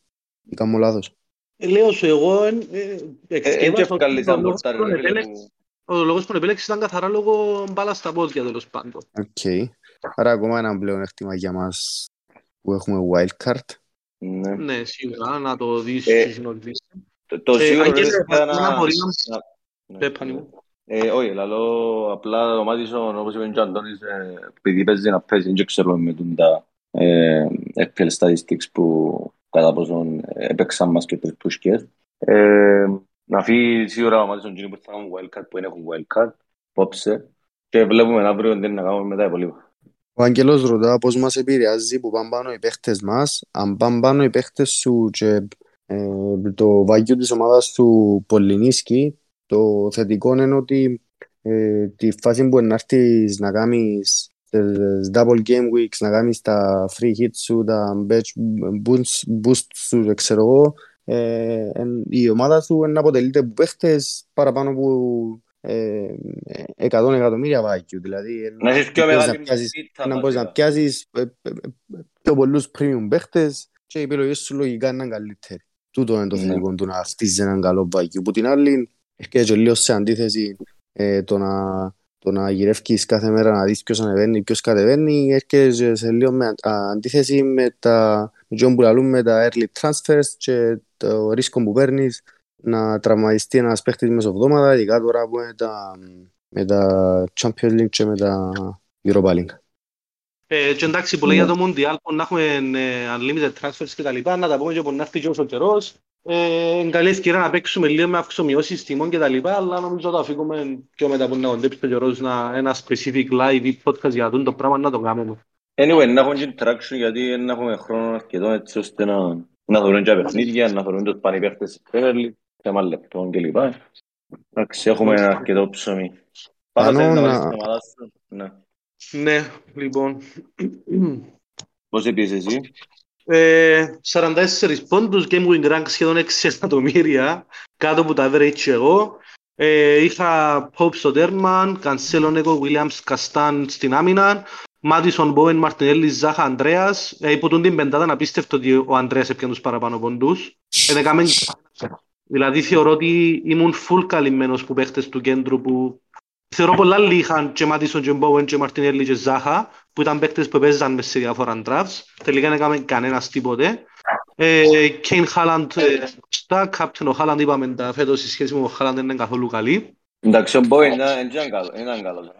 Ή κάνω λάθος. Ε, Λέω σου, εγώ ε, ε, Ε, εξκεύασα Έτσι ότι ευκάλλεις ο αν λόγος πορτάρει, που ρε τον φίλε, επέλεξε- που- ο λόγος που τον επέλεξε ήταν καθαρά λόγω μπάλα στα πόδια τέλος πάντων. Οκ. Άρα ακόμα ένα πλέον έκτημα για μας που έχουμε wildcard. Ναι. Ναι, σίγουρα, να το δεις Ε, στη συνολική. Το- Το Ε, σίγουρο Αγγέλε, είναι μια να... απορία. να- ναι. Ε, πάλι μου. Ε, όχι, λαλό απλά το Μάτισον, όπως είπε και ο Αντώνης, ε, επειδή παίζει να παίζει, δεν ξέρουμε με τον τα ε, FPL statistics που κατά πόσον έπαιξαν μας και τρεις πουσκές. Ε, να φύγει σίγουρα ο Μάτισον και που θα κάνουν wildcard, που δεν έχουν wildcard, πόψε, και βλέπουμε αύριο τι να κάνουμε με τα υπολείπα. Ο Άγγελος ρωτά πώς μας επηρεάζει που πάνε πάνω οι παίχτες μας. Αν πάνε πάνω οι παίχτες σου και ε, το βάγιο της ομάδας σου πολυνίσκει, το θετικό είναι ότι ε, τη φάση που να έρθεις να κάνεις τις double game weeks, να κάνεις τα free hits σου, τα bench boost, boost σου, δεν ξέρω εγώ, ε, εν- η ομάδα σου να αποτελείται από παίχτες παραπάνω από ε, 100 εκατομμύρια βάγιο. Δηλαδή, Να έχεις πιο μπορείς μεγάλη να πιάσεις πίτα, να μπορείς να βασικά. πιάσεις ε, ε, ε, πιο πολλούς premium παίχτες και οι επιλογές σου λογικά είναι καλύτεροι. Τούτο είναι το Ναι. θετικό του να χτίζεις έναν καλό βάγιο. Που την άλλη, έρχεται και λίγο σε αντίθεση ε, το να, το να γυρεύκεις κάθε μέρα να δεις ποιος ανεβαίνει, ποιος κατεβαίνει, έρχεται σε λίγο με α, αντίθεση με τα με εκείνο που λαλούν με τα early transfers και το ρίσκο που παίρνεις να τραυματιστεί ένας παίχτης μεσοβδόματα, ειδικά τώρα που είναι τα, με τα Champions League και με τα Europa League. Ε, και εντάξει, που λέει για το Mundial, που να έχουμε ε, unlimited transfers και τα λοιπά, να τα πούμε και που να έρθει και όσο καιρός. Ε, είναι καλή ευκαιρία να παίξουμε λίγο με αυξομοιώσεις τιμών και τα λοιπά, αλλά νομίζω το αφήκουμε πιο μετά που να κοντέψει το καιρός να, ένα specific live ή podcast για αυτό το πράγμα να το κάνουμε. Anyway, να έχουμε και interaction γιατί δεν έχουμε χρόνο αρκετό έτσι ώστε να, να δούμε και παιχνίδια, να δούμε τους πανυπαίχτες της Premier League, θέμα λεπτών κλπ. Εντάξει, έχουμε αρκετό ψωμί. Πάνω Πάνω θέλεις να να- βάλεις την ομάδας σου. Ναι. Ναι, λοιπόν. Πώς είπες εσύ; Ε, 44 πόντους, game win rank σχεδόν 6 εκατομμύρια, κάτω από τα average εγώ. Ε, είχα Pope στο τέρμα, Cancelo, Νέκο, Williams, Καστάν στην άμυνα, Μάτισον, Μπόεν, Μαρτινέλη, Ζάχα, Ανδρέας. Ε, υπό τον την πεντάδα να πίστευτο ότι ο Ανδρέας έπιανε τους παραπάνω πόντους. Ε, έκαμε... Δηλαδή θεωρώ ότι ήμουν full καλυμμένος που παίχτες του κέντρου που θεωρώ πολλά άλλοι είχαν και Μάτισον, και Μπόεν, και Μαρτινέλη και Ζάχα που ήταν παίκτες που παίζαν μες σε διάφορα drafts. Τελικά δεν έκαμε κανένας τίποτε. Ε, Κέιν Χάλαντ στα Captain ο Χάλαντ είπαμε τα φέτος η σχέση με ο Χάλαντ δεν είναι καθόλου καλή. Εντάξει, ο Bowen δεν ήταν καλό- δεν ήταν καλός.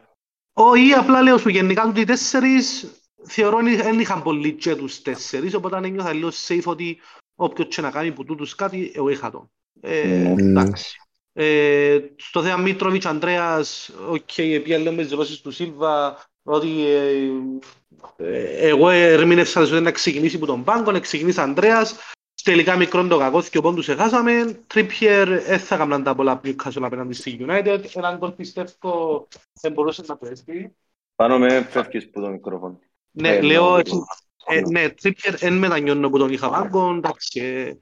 Όχι, απλά λέω σου γενικά ότι οι τέσσερις θεωρώ ότι δεν είχαν πολύ και τους τέσσερις, οπότε ένιωθα λίγο safe ότι όποιος και να κάνει που τούτους κάτι, εγώ είχα το. Ε, Mm. εντάξει. Ε, στο θέμα Μίτροβιτς, Ανδρέας, οκ, επία λέω με τις δηλώσεις του Σίλβα, ότι ε, ε, εγώ ερμήνευσα ότι να ξεκινήσει από τον πάγκο, να ξεκινήσει Ανδρέας, τελικά μιτσίν το κακό και ο πόντους έχασαμε, Τρίπιερ δεν θα έκαναν τα πολλά Newcastle απέναντι στη United, έναν γκολ πιστεύω δεν μπορούσε να πέσει. Πάνω με φεύγεις που το μικρόφωνο. Ναι, Ε, λέω, ναι, ε, ναι, Τρίπιερ εν μετανιώνω που τον είχα πάγκο, εντάξει, ε,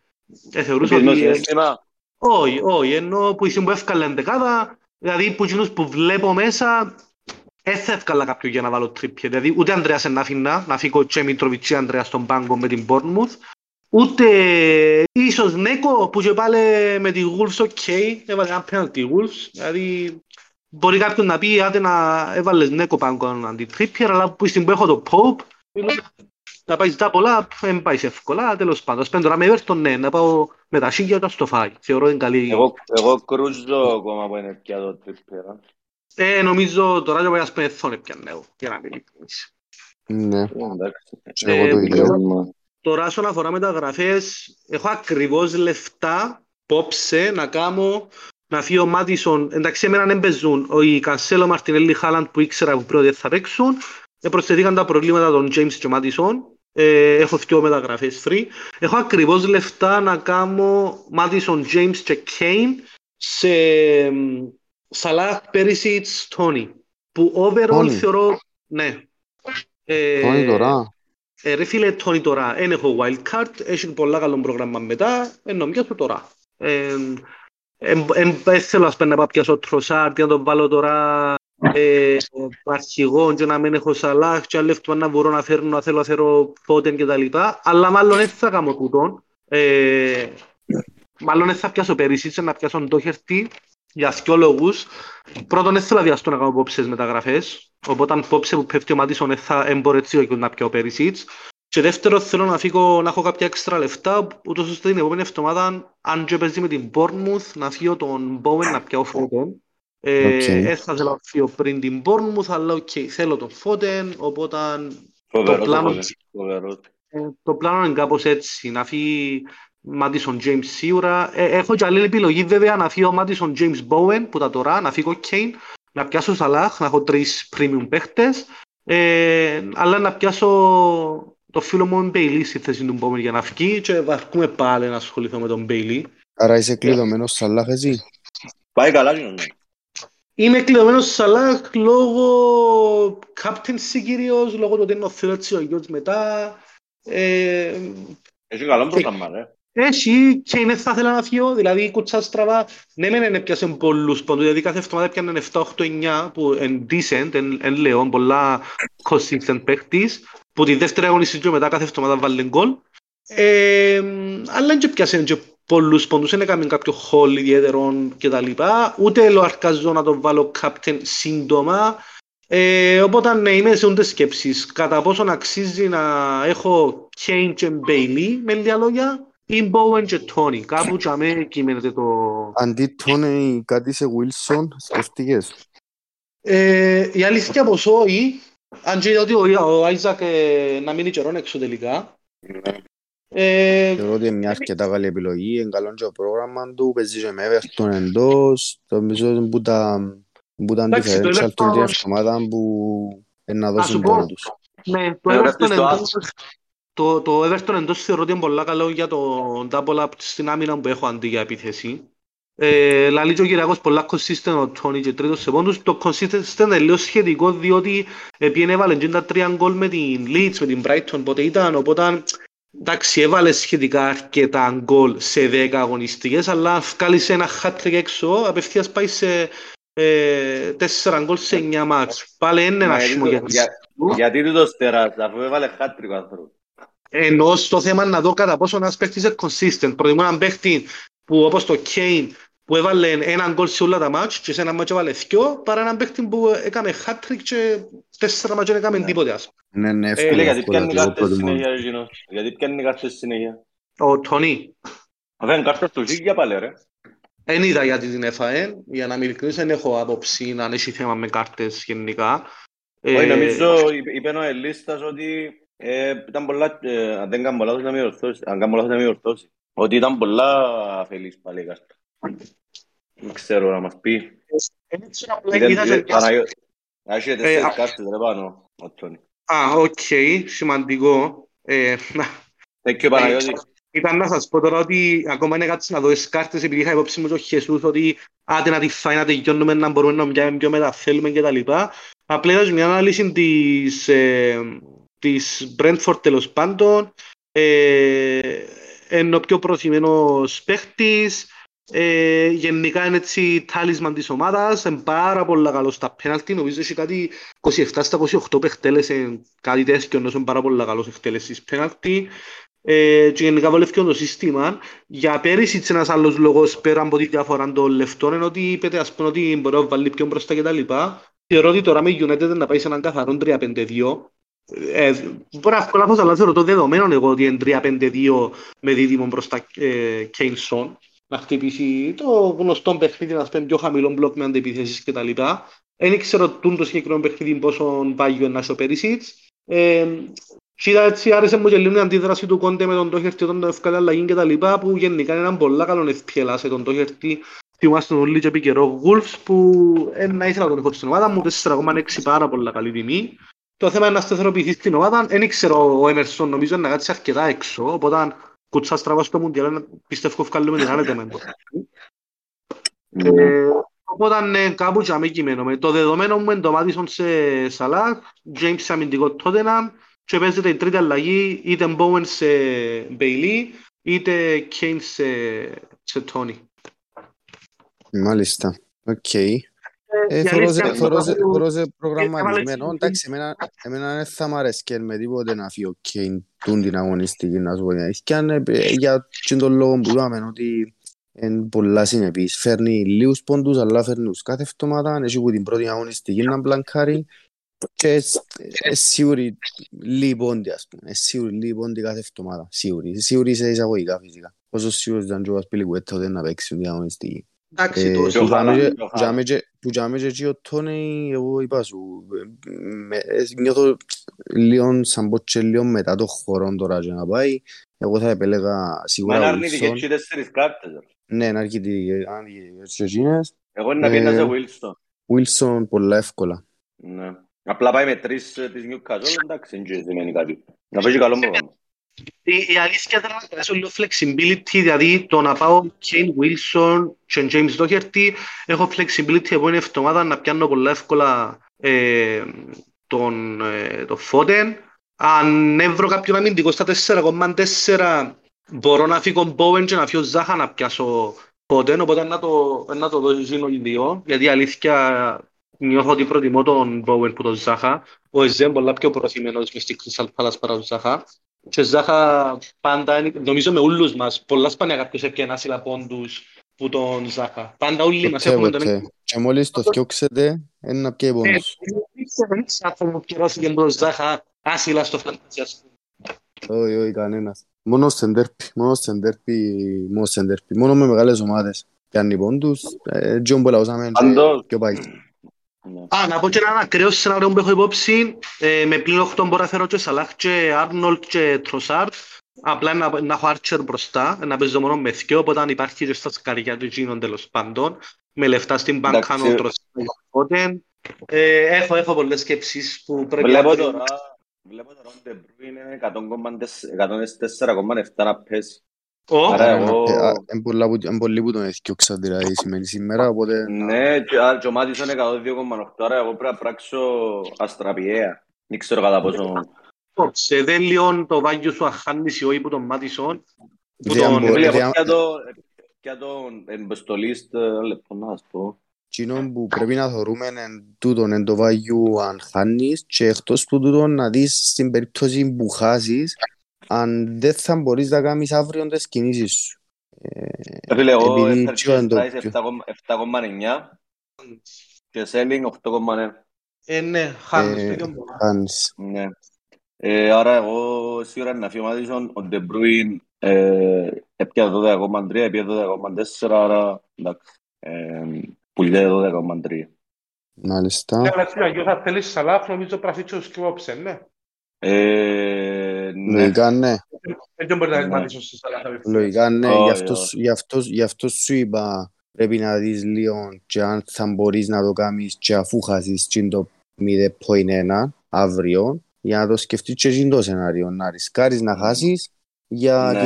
ε, θεωρούσα Επίσης, ότι... ε, συναίσθημα. όχι, όχι, ενώ που ήσουν που έφκαλε εντεκάδα, δηλαδή που εκείνους που βλέπω μέσα, δεν θα έφκαλα κάποιον για να βάλω Τρίπιερ. Δηλαδή ούτε Ανδρέας να αφήνα, να φύγω και Μίτροβιτς τζι Ανδρέας στον πάγκο με την Bournemouth, Ούτε ίσως Neco που και πάλι με τη Wolves OK, έβαλε ένα πέναλτι η Wolves, δηλαδή μπορεί κάποιον να πει άντε να έβαλες Νέκο πάνω αντί Τρίπιερ, αλλά που στην που έχω το Pope, να πάει ζητά πολλά, δεν πάει σε εύκολα, τέλος πάντων. Σπέντω τώρα με Everton, ναι, να πάω με τα σίγια όταν στο φάει. Θεωρώ είναι καλή. Εγώ, εγώ κρούζω ακόμα που είναι πια το Τρίπιερ. Ε, νομίζω τώρα και πάει πούμε θόνε πια νέο, για να μην ειλικρινείς. Ναι, Ε, Εντάξει. εγώ το Ε, ίδιο. Τώρα όσον αφορά μεταγραφές, έχω ακριβώς λεφτά πόψε να κάνω να φύγει ο Μάτισον. Εντάξει, εμένα δεν παίζουν. Ο η Κανσέλο, Μαρτινέλη, Χάλαντ που ήξερα που πρώτα θα παίξουν. Ε, προσθεθήκαν τα προβλήματα των James και Μάτισον. Ε, έχω δύο μεταγραφές free. Έχω ακριβώς λεφτά να κάνω Μάτισον, James και Kane σε Σαλάχ, Πέρισιτς, Τόνι. Που overall Τόνι. θεωρώ... Ναι. Ε, Τόνι τώρα. ε, ρε φίλε, Τόνι τώρα, δεν έχω wild card, έχει πολλά καλό πρόγραμμα μετά, ενώ πιάσω τώρα. Ε, Δεν θέλω ας πούμε, να πάω πιάσω τροσάρ, να τον βάλω τώρα ε, αρχηγός και να μην έχω σαλάχ και άλλο να μπορώ να φέρνω, να θέλω να φέρω πότεν και τα λοιπά, αλλά μάλλον δεν θα κάνω τούτον. Ε, μάλλον δεν θα πιάσω Περίσιτς, να πιάσω Ντόχερτη για δυο λόγους. Πρώτον, δεν θέλω να βιαστώ να κάνω πόψες μεταγραφές, οπότε πόψες που πέφτει ο Μάτισον δεν θα έμπορε έτσι να πιω Περίσιτς. Και δεύτερο, θέλω να φύγω να έχω κάποια έξτρα λεφτά, ούτως ώστε την επόμενη εβδομάδα, αν και παίζει με την Bournemouth, να φύγω τον Bowen να πιάω Foden. Ε, Οκ. δεν θα θέλω να φύγω πριν την Bournemouth, αλλά οκ, θέλω τον Foden, οπότε Φοβερό το πλάνο- Φόντεν, φοβερό. ε, το πλάνο είναι κάπως έτσι, να φύγει Μάντισον James σίγουρα. Ε, έχω και άλλη επιλογή βέβαια να φύγει ο Μάντισον James Bowen που τα τώρα, να φύγω Kane, να πιάσω Σαλάχ, να έχω τρεις premium παίχτες, ε, αλλά να πιάσω το φίλο μου Μπέιλι στη θέση του Bowen για να φύγει και βαρκούμαι πάλι να ασχοληθώ με τον Μπέιλι. Άρα είσαι κλειδωμένος Σαλάχ εσύ. Πάει καλά, κοινωνία. Είμαι κλειδωμένος στο Σαλάχ λόγω captaincy κυρίως, λόγω του ότι είναι ο Θεός έτσι ο γιος μετά. Ε, Έχει καλό πρόγραμμα, ρε. Έχει και είναι θα ήθελα να φύγω, δηλαδή η κουτσά στραβά, ναι μεν δεν έπιασε πολλούς πόντους, δηλαδή κάθε εβδομάδα έπιανε 7, 8, 9 που είναι decent, εν λέω, πολλά consistent παίχτης, που τη δεύτερη αγωνιστή και μετά κάθε εβδομάδα βάλει γκολ. Ε, αλλά δεν και πιάσε και πολλούς πόντους, δεν έκαμε κάποιο χόλ ιδιαίτερο και τα λοιπά, ούτε λοαρκαζώ να τον βάλω captain σύντομα, ε, οπότε ναι, είμαι σε ούντες σκέψεις. Κατά πόσον αξίζει να έχω Kane και Bailey, με λίγα λόγια, ή Bowen και Tony. Κάπου και αμέ κείμενεται το... Αντί Τόνι κάτι σε Wilson, σκεφτήκες. Ε, η αλήθεια πως όχι, αν και είδα ότι ο, ο Άιζακ ε, να μείνει καιρόν έξω τελικά. Ε, Θεωρώ ότι είναι μια αρκετά καλή επιλογή, είναι καλό και το πρόγραμμα του, παίζει και με Everton εντός, νομίζω είναι που τα, που τα Εντάξει, το differential του Everton- την εβδομάδα που είναι να σου δώσουν πω. πόντους. ναι, το Ε, Everton γράφεις το εντός, άσο. το, το Everton εντός θεωρώ ότι είναι πολλά καλό για το double up στην άμυνα που έχω αντί για επίθεση. Ε, λαλεί και ο Κυριακός πολλά consistent ο Τόνι και τρίτος σε πόντους. Το consistent είναι λίγο σχετικό διότι επειδή έβαλε και τα τρία γκολ με την Leeds, με την Brighton, πότε ήταν, οπότε εντάξει έβαλε σχετικά αρκετά γκολ σε 10 αγωνιστικές, αλλά αν βγάλεις ένα hat-trick έξω, απευθείας πάει σε ε, 4 γκολ σε 9 μάτς. Πάλι είναι ένα Μα γιατί άσχημο το- για τη για- Γιατί του το στεράς, αφού έβαλε χάτρικ ο άνθρωπος. Ενώ στο θέμα να δω κατά πόσο ένας παίχτης είναι consistent. Προτιμώ έναν παίχτη που όπως το Kane που έβαλε έναν γκολ σε όλα τα μάτς και σε ένα μάτς έβαλε δυο παρά έναν παίχτη που έκανε hat-trick και τέσσερα μάτς δεν έκαμε Ναι. τίποτε ας πούμε. Ναι, ναι, Ε, Φίλε, εύκολα, γιατί εύκολα, πιάνει και εγώ κάρτες προτιμώ. συνέχεια, ρε εκείνος. Γιατί πιάνει κάρτες συνέχεια. Ο Τόνι Αφού είναι κάρτες του Ζήγια πάλι, ρε. δεν είδα γιατί την έφαε. Για να είμαι ειλικρινής δεν έχω άποψη να έχει θέμα με κάρτες γενικά. Όχι, Ε, νομίζω, είπε είπε ο Ελίστας ότι ε, ήταν πολλά, ε, αν δεν κάνω λάθος να μην ορθώσεις, αν κάνω λάθος να μην ορθώσεις. Ότι ήταν πολλά αφελής πάλι η κάρτα. Δεν ξέρω να μας πει. έτσι απλά Ήταν- είδα ήταν- και- Παναγιώ- Να έχεις τέσσερις α- κάρτες ρε πάνω, ο Τόνι. Α, οκ, σημαντικό. Ε, να- Thank you, Παναγιώτη. Ήταν να σας πω τώρα ότι ακόμα είναι κάτι να δω τις κάρτες επειδή είχα υπόψη μου και ο Χεσούς ότι άντε να τη φάει να τελειώνουμε να μπορούμε να πιάμε πιο μετά θέλουμε και τα λοιπά. Απλά είδα μια ανάλυση της, ε, της Brentford τέλος πάντων ε, είναι ο πιο προθυμένος παίχτης ε, γενικά είναι έτσι τάλισμαν της ομάδας είναι πάρα πολλά καλό στα πέναλτι νομίζω έχει κάτι 27 στα 28 που εκτέλεσε κάτι τέτοιο ενώ είναι πάρα πολλά καλός εκτέλεσης πέναλτι ε, και γενικά βολεύει το σύστημα. Για πέρυσι ένας άλλος λόγος πέρα από τη διαφορά των λεφτών είναι ότι είπετε ας πούμε ότι μπορεί να βάλει πιο μπροστά κτλ. Θεωρώ ότι τώρα με United να πάει σε έναν καθαρό 3-5-2 ε, μπορεί να έχω λάθος, αλλά θεωρώ το δεδομένο εγώ ότι είναι 3-5-2 με δίδυμο μπροστά ε, Κέινσον να χτυπήσει το γνωστό παιχνίδι, να σπέμπει πιο χαμηλό μπλοκ με αντεπιθέσεις κτλ. Δεν ξέρω το συγκεκριμένο παιχνίδι πόσο πάγιο είναι ο Περίσιτς. Ε, Κοίτα έτσι άρεσε μου και λίγο η αντίδραση του Κόντε με τον Τόχερτη όταν το ευκάλε αλλαγή και τα λοιπά που γενικά είναι έναν πολλά καλό FPL σε τον Τόχερτη θυμάστε τον Λίτζε καιρό Wolves που ένα ήθελα τον έχω στην ομάδα μου 4,6 πάρα πολλά καλή τιμή το θέμα είναι να σταθεροποιηθεί στην ομάδα δεν ήξερα ο Έμερσον νομίζω να κάτσει αρκετά έξω οπότε κουτσά στραβάς στο Μουντιάλ πιστεύω ευκάλουμε την άλλη τεμένη Οπότε ναι, κάπου και αμέ κειμένο. Το δεδομένο μου είναι το Μάτισον σε Σαλάχ, James σε αμυντικό Τότεναμ και παίζεται η τρίτη αλλαγή είτε Bowen σε Bailey είτε Kane σε, σε Tony. Μάλιστα. Οκ. Ε, θεωρώ σε προγραμματισμένο. Εντάξει, εμένα δεν θα μ' αρέσει με τίποτε να φύγει ο Kane τούν την αγωνιστική να σου πω. Και αν για τον λόγο που είπαμε ότι είναι πολλά συνεπείς. Φέρνει λίγους πόντους, αλλά φέρνει τους κάθε εβδομάδα. Έχει που την πρώτη αγωνιστική να μπλανκάρει. Και σίγουροι λίγοι πόντοι, ας πούμε. Σίγουροι λίγοι πόντοι κάθε εβδομάδα. Σίγουροι. Σίγουροι σε εισαγωγικά φυσικά. Όσο σίγουρος ήταν και ο Ασπίλικουέτα ότι να παίξει την αγωνιστική. Εντάξει, το που τζάμε και εκεί ο Τόνι, εγώ είπα σου, νιώθω λίγο σαν πως και λίγο μετά το χώρο τώρα και να πάει. Εγώ θα επέλεγα σίγουρα Μα είναι αρνητικές και τέσσερις κάρτες. Ναι, είναι αρνητικές και εκείνες. Εγώ είναι να πιένα σε Wilson. Wilson πολλά εύκολα. Ναι. Απλά πάει με τρεις της Newcastle, εντάξει, δεν σημαίνει κάτι. Να παίζει καλό πρόγραμμα. Η αλήθεια ήταν να κρατήσω λίγο flexibility, δηλαδή το να πάω Kane Wilson και James Doherty, έχω flexibility από είναι εβδομάδα να πιάνω πολλά εύκολα ε, τον, ε, το Foden. Αν έβρω κάποιον αμυντικό στα 4,4 μπορώ να φύγω Bowen και να φύγω Ζάχα να πιάσω Foden, οπότε να το, να το δώσω οι δύο, γιατί η αλήθεια νιώθω ότι προτιμώ τον Bowen που τον Ζάχα. Ο Εζέμ πολλά πιο προθυμένος μες στη Crystal Palace παρά τον Ζάχα. Και Ζάχα πάντα, νομίζω με όλους μας, πολλά σπάνια κάποιος έπιανε άσυλα πόντους που τον Ζάχα. Πάντα όλοι μας έχουμε τον Και μόλις το φτιώξετε, είναι να πιέει πόντους. Δεν ξέρω που πληρώσει τον Ζάχα άσυλα στο φαντασία Όχι, όχι, κανένας. Μόνο στην τέρπι, μόνο στην τέρπι, μόνο στην τέρπι. Μόνο με μεγάλες ομάδες. Πιάνει πόντους, τζιόν πολλά όσαμε και πάει. Α, να πω και ένα ακραίο σενάριο που έχω υπόψη. Ε, με πλήν 8 μπορώ να φέρω και Σαλάχ και Άρνολτ και Τροσάρτ. Απλά να, να έχω Άρτσερ μπροστά, να παίζω μόνο με θκιο, οπότε αν υπάρχει και στα σκαριά του γίνον τέλος πάντων. Με λεφτά στην μπανκάνο Τροσάρτ. Ε, έχω, έχω πολλές σκέψεις που πρέπει Βλέπω να... Τώρα, βλέπω τώρα ότι είναι 104,7 να πέσει. Είναι πολύ που τον έθιωξα δηλαδή σημαίνει σήμερα, οπότε... Ναι, και ο Μάτισον 102,8, άρα εγώ πρέπει να πράξω αστραπιαία. Δεν ξέρω κατά πόσο... Σε δεν λιών το βάγιο σου αχάνεις ή όχι που τον Μάτισον. Και τον εμπεστολίστ, λεπτό να σας πω. Κοινό που πρέπει να θεωρούμε είναι τούτον εν το βάγιο αν χάνεις και εκτός που τούτον να δεις στην περίπτωση που χάσεις αν δεν θα μπορείς να κάνεις αύριο τις κινήσεις σου. Φίλε, εγώ έφερε 7,9 και selling 8,9. Ε, ναι, χάνεις. Ναι. Ε, άρα εγώ σίγουρα να φύγω Μάτισον, ο De Bruyne έπια 12,3, έπια 12,4, άρα εντάξει, πουλιέ 12,3. Μάλιστα. Ναι, αλλά θα θέλεις σαλάφ, νομίζω πραφίτσος και όψε, ναι. Λογικά ναι. Δεν μπορεί να εγματίσω στη Λογικά ναι, γι' αυτό σου είπα πρέπει να δεις λίγο και αν θα μπορείς να το κάνεις και αφού χάσεις το 0.1 αύριο για να το σκεφτείς και εκείνο το σενάριο. Να ρισκάρεις να χάσεις για ναι.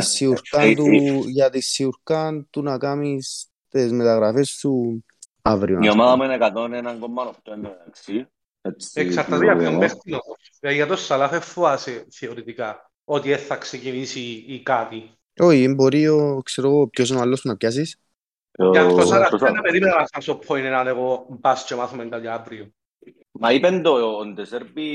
τη σιουρκάν του να κάνεις τις μεταγραφές σου αύριο. Η ομάδα μου είναι 101,8 εντάξει. Εξαρτάται από τον παίχτη όμως. Για το Σαλάχ δεν φοβάσαι θεωρητικά ότι θα ξεκινήσει ή κάτι. Όχι, μπορεί ο, ξέρω εγώ, ποιος είναι ο άλλος που να πιάσεις. Για αυτό Σαλάχ δεν περίμενα να σας πω είναι να εγώ μπας και μάθουμε κάτι αύριο. Μα είπεν το ο Ντεσέρπι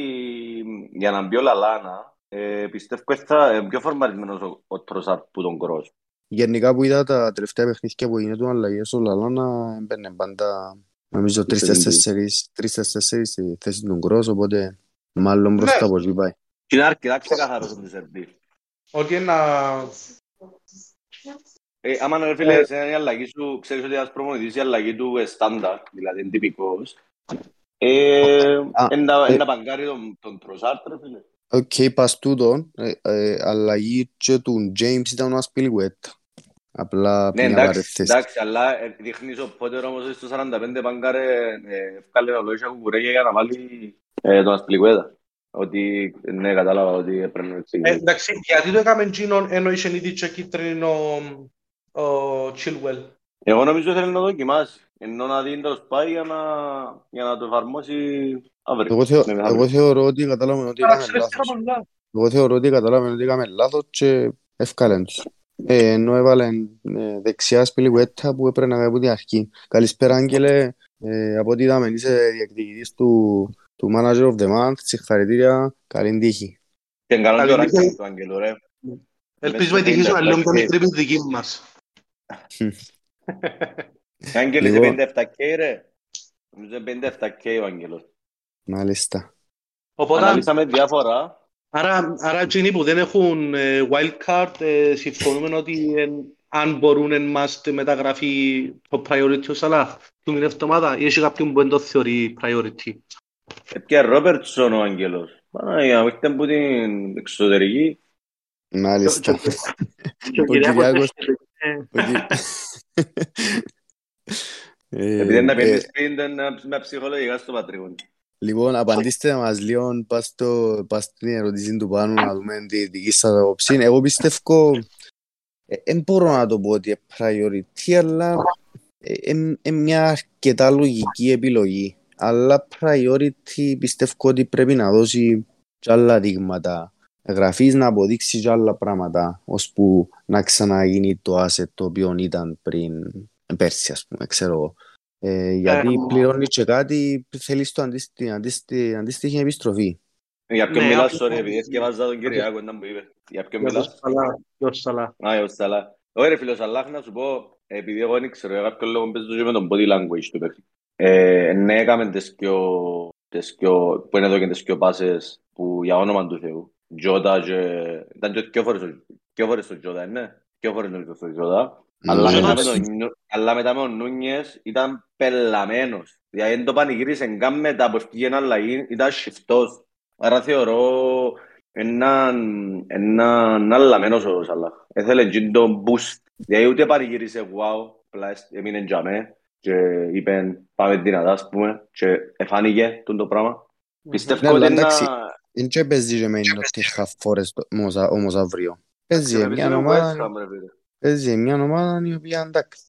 για να μπει ο Λαλάνα ε, πιστεύω ότι θα είναι πιο φορμαρισμένος ο, ο Τροσάρ που τον Κρός. Γενικά που είδα τα τελευταία παιχνίδια που είναι του αλλαγές ο Λαλάνα έμπαινε πάντα νομίζω τρεις-τέσσερις τρεις-τέσσερις στη θέση του Γκρός οπότε μάλλον μπροστά Ναι. από εκεί πάει. Και είναι αρκετά ξεκαθαρός ο Σερβί. Ότι να... Ε, άμα ρε φίλε, σε η αλλαγή σου, ξέρεις ότι ένας προμονητής η αλλαγή του είναι στάνταρ, δηλαδή είναι τυπικός. Ε, Α, εν να- ε. εν να παγκάρει τον, τον Τροσάρ, ρε φίλε. Οκ, πας τούτον, ε, ε, αλλαγή και του James ήταν ο Ασπιλιγουέτα. Απλά Ναι, πήγε να εντάξει, βαρεθείς. εντάξει, αλλά ε, δείχνεις ο Πότερ όμως στο 45 παγκάρε, ε, ευκάλε ο Λόισα Κουκουρέγια για να βάλει ε, τον Ασπιλικουέτα. Ότι, ναι, κατάλαβα ότι έπρεπε να Ε, εξηγήσει. εντάξει, γιατί το έκαμε εκείνον ενώ είχε ήδη και κίτρινο ο Chilwell. Εγώ νομίζω θέλει να δοκιμάσει, ενώ να δει το σπάει για να, για να το εφαρμόσει αύριο. Εγώ, θεω, Ναι, μεθαύριο. εγώ θεωρώ ότι καταλάβαμε ότι Άρα έκαμε ξέρεις τι λάθος. πολλά. Εγώ θεωρώ ότι καταλάβαμε ότι έκαμε λάθος και ευκάλεν τους. Ε, ενώ έβαλε ε, δεξιά Ασπιλιγουέτα που έπρεπε να κάνει από την αρχή. Καλησπέρα Άγγελε, ε, από ό,τι είδαμε είσαι διεκδικητής του, του Manager of the Month. Συγχαρητήρια, καλή τύχη. Και καλό Καλή και ώρα νύχτα. του Αγγελού, ρε. Ελπίζουμε η τύχη σου να είναι λίγο πιο μικρή από τη δική μας. Άγγελε, είσαι Λοιπόν. 57K, ρε. Νομίζω είναι 57K ο Άγγελος. Μάλιστα. Οπότε, Αναλύσαμε διάφορα. Άρα, άρα εκείνοι που δεν έχουν ε, wildcard, ε, συμφωνούμε ότι ε, αν μπορούν εν μας τη μεταγραφή το priority ο Σαλάχ του μήνε εβδομάδα ή έχει κάποιον που δεν το θεωρεί priority. Έπια Ρόπερτσον ο Άγγελος. Παναγία, μου ήρθε από την εξωτερική. Μάλιστα. Και ο Ο Κυριάκος Κυριάκος- έχει- ε, Οκ. Ε, Επειδή είναι να ε, παίρνει σπίτι του, είναι με ψυχολογικά στο πατρίγον. Λοιπόν, απαντήστε μας λίγο πας, στο, πας στην ερώτηση του πάνω να δούμε τη δική σας άποψη. Εγώ πιστεύω, δεν μπορώ να το πω ότι είναι priority, αλλά είναι μια αρκετά λογική επιλογή. Αλλά priority πιστεύω ότι πρέπει να δώσει και άλλα δείγματα γραφής, να αποδείξεις και άλλα πράγματα, ώσπου να ξαναγίνει το asset το οποίο ήταν πριν πέρσι, ας πούμε, ξέρω εγώ. Ε, γιατί Ε, πληρώνεις και κάτι, θέλεις το αντίστοιχη, αντίστοιχη, αντίστοιχη επιστροφή. Για ποιον Ναι, μιλάς, αυτό- sorry, επειδή σκεφάζα τον Κυριάκο, ήταν που είπες. Για ποιον για το μιλάς; Σαλάχ, για το Σαλάχ. Α, για ο Σαλάχ. Όχι ρε φίλε, ο Σαλάχ να σου πω, επειδή εγώ δεν ξέρω, για κάποιον λόγο παίζω και με τον body language του παίκτη. Ε, ναι, έκαμε τις πιο, τις πιο, που είναι εδώ και τις πιο πάσες που για όνομα του Θεού. Τζότα και, ήταν και δυο φορές, ο- δυο φορές ο Τζότα, ναι. Δυο φορές νομίζω στο Τζότα. Αλλά Ναι, μετά, ναι. με τον, Νου- αλλά μετά με τον Νούνιες ήταν πελαμένος. Δηλαδή δεν το πανηγύρισε καν μετά που έφυγε ένα αλλαγή, ήταν σιφτός. Άρα θεωρώ έναν, έναν αλλαμένος ο Σαλάχ. Έθελε εκείνο το boost. Δηλαδή ούτε πανηγύρισε wow, απλά έσ- έμεινε για μέ και είπε πάμε δυνατά ας πούμε και εφάνηκε τούτο το πράγμα. Πιστεύω Ναι, αλλά ότι είναι εντάξει, ένα... Δεν και παίζει και με Nottingham Forest όμως, όμως αύριο. Παίζει Ρε, μια είναι ομάδα, West Ham, ρε, φίλε. παίζει μια ομάδα η οποία εντάξει,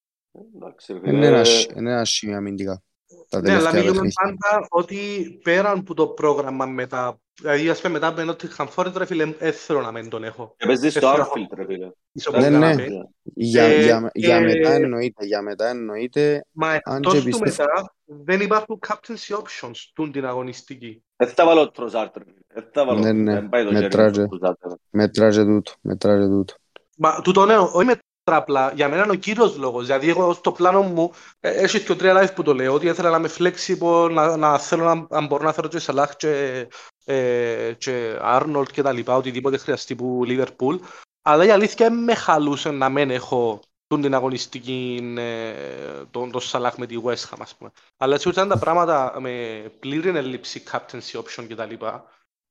Εντάξει, ρε, είναι φίλε. ένα σ- είναι ένα σημείο αμυντικά. Τα Ναι, αλλά τελευταία μιλούμε παιχνίδια. πάντα ότι πέραν που το πρόγραμμα μετά, δηλαδή ας πούμε μετά με Nottingham Forest, ρε φίλε, δεν θέλω να μην τον έχω. Και παίζεις στο Έφερα- Anfield, ρε, φίλε. Είσαι Ναι, από ναι. καναπέ. Για, Ε, για, για ε, μετά εννοείται, για μετά εννοείται. Μα Αν εκτός και του πιστεύω- μετά δεν υπάρχουν captaincy options τούν την αγωνιστική. Δεν θα βάλω Τροσάρτ, ρε. Δεν θα βάλω. Ναι, ναι. Δεν πάει το Με χέρι μου τράζε. στο Τροσάρτ, ρε. Μετράζε τούτο, μετράζε τούτο. Μα τούτο ναι, όχι με τραπλά, για μένα είναι ο κύριος λόγος. Δηλαδή εγώ στο πλάνο μου ε, έχει και ο τρία live που το λέω, ότι ήθελα να είμαι flexible, να, να θέλω να, αν μπορώ να φέρω και Σαλάχ και, ε, και Arnold και τα λοιπά, οτιδήποτε χρειαστεί που Liverpool. Αλλά η αλήθεια με χαλούσε να μην έχω τούν την αγωνιστική ε, τον, τον Σαλάχ με τη West Ham, ας πούμε. Αλλά έτσι ήταν τα πράγματα με πλήρη έλλειψη captaincy option και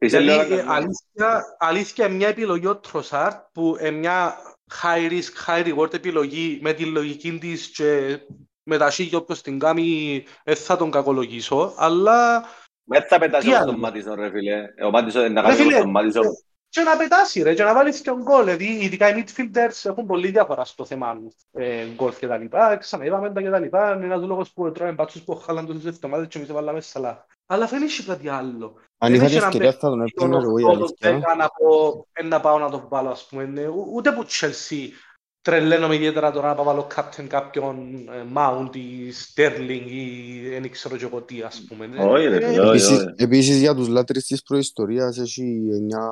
τα λοιπά. Είσαι Δηλαδή, λίγο ε, αναγκασμένος. αλήθεια, αλήθεια μια επιλογή ο Τροσάρτ που είναι μια high risk, high reward επιλογή με τη λογική της και με τα σίγια όποιος την κάνει δεν θα τον κακολογήσω, αλλά Δεν θα πετάσει Τι όμως άλλο; τον Μάτισον, ρε, φίλε. Ο Μάτισον να Ρε, κάνει φίλε, όπως τον Μάτισον. Και να πετάσει ρε, και να βάλει και γκολ. Δηλαδή, ειδικά οι midfielders έχουν πολύ διαφορά στο θέμα ε, γκολ και τα λοιπά. Ξαναείδαμε τα και τα λοιπά. Είναι ένας λόγος που τρώμε μπάτσους που χάλαν τόσες εβδομάδες και εμείς βάλαμε σαλά. Αλλά δεν έχει κάτι άλλο. Αν Δεν είχα έχει την έναν ευκαιρία θα τον Τον έπαιρνα εγώ η οκτώ, τον αλήθεια. δέκα να πω, «Ε, να πάω να το βάλω, ας πούμε. Ναι, ου- Ούτε που Chelsea τρελαίνομαι ιδιαίτερα τώρα να πάω βάλω captain κάποιον ε, Mount ή Sterling ή δεν ξέρω και εγώ τι ας πούμε. Όχι ρε Ε, φίλε, όχι, Επίσης, όχι. επίσης για τους λάτρεις της προϊστορίας έχει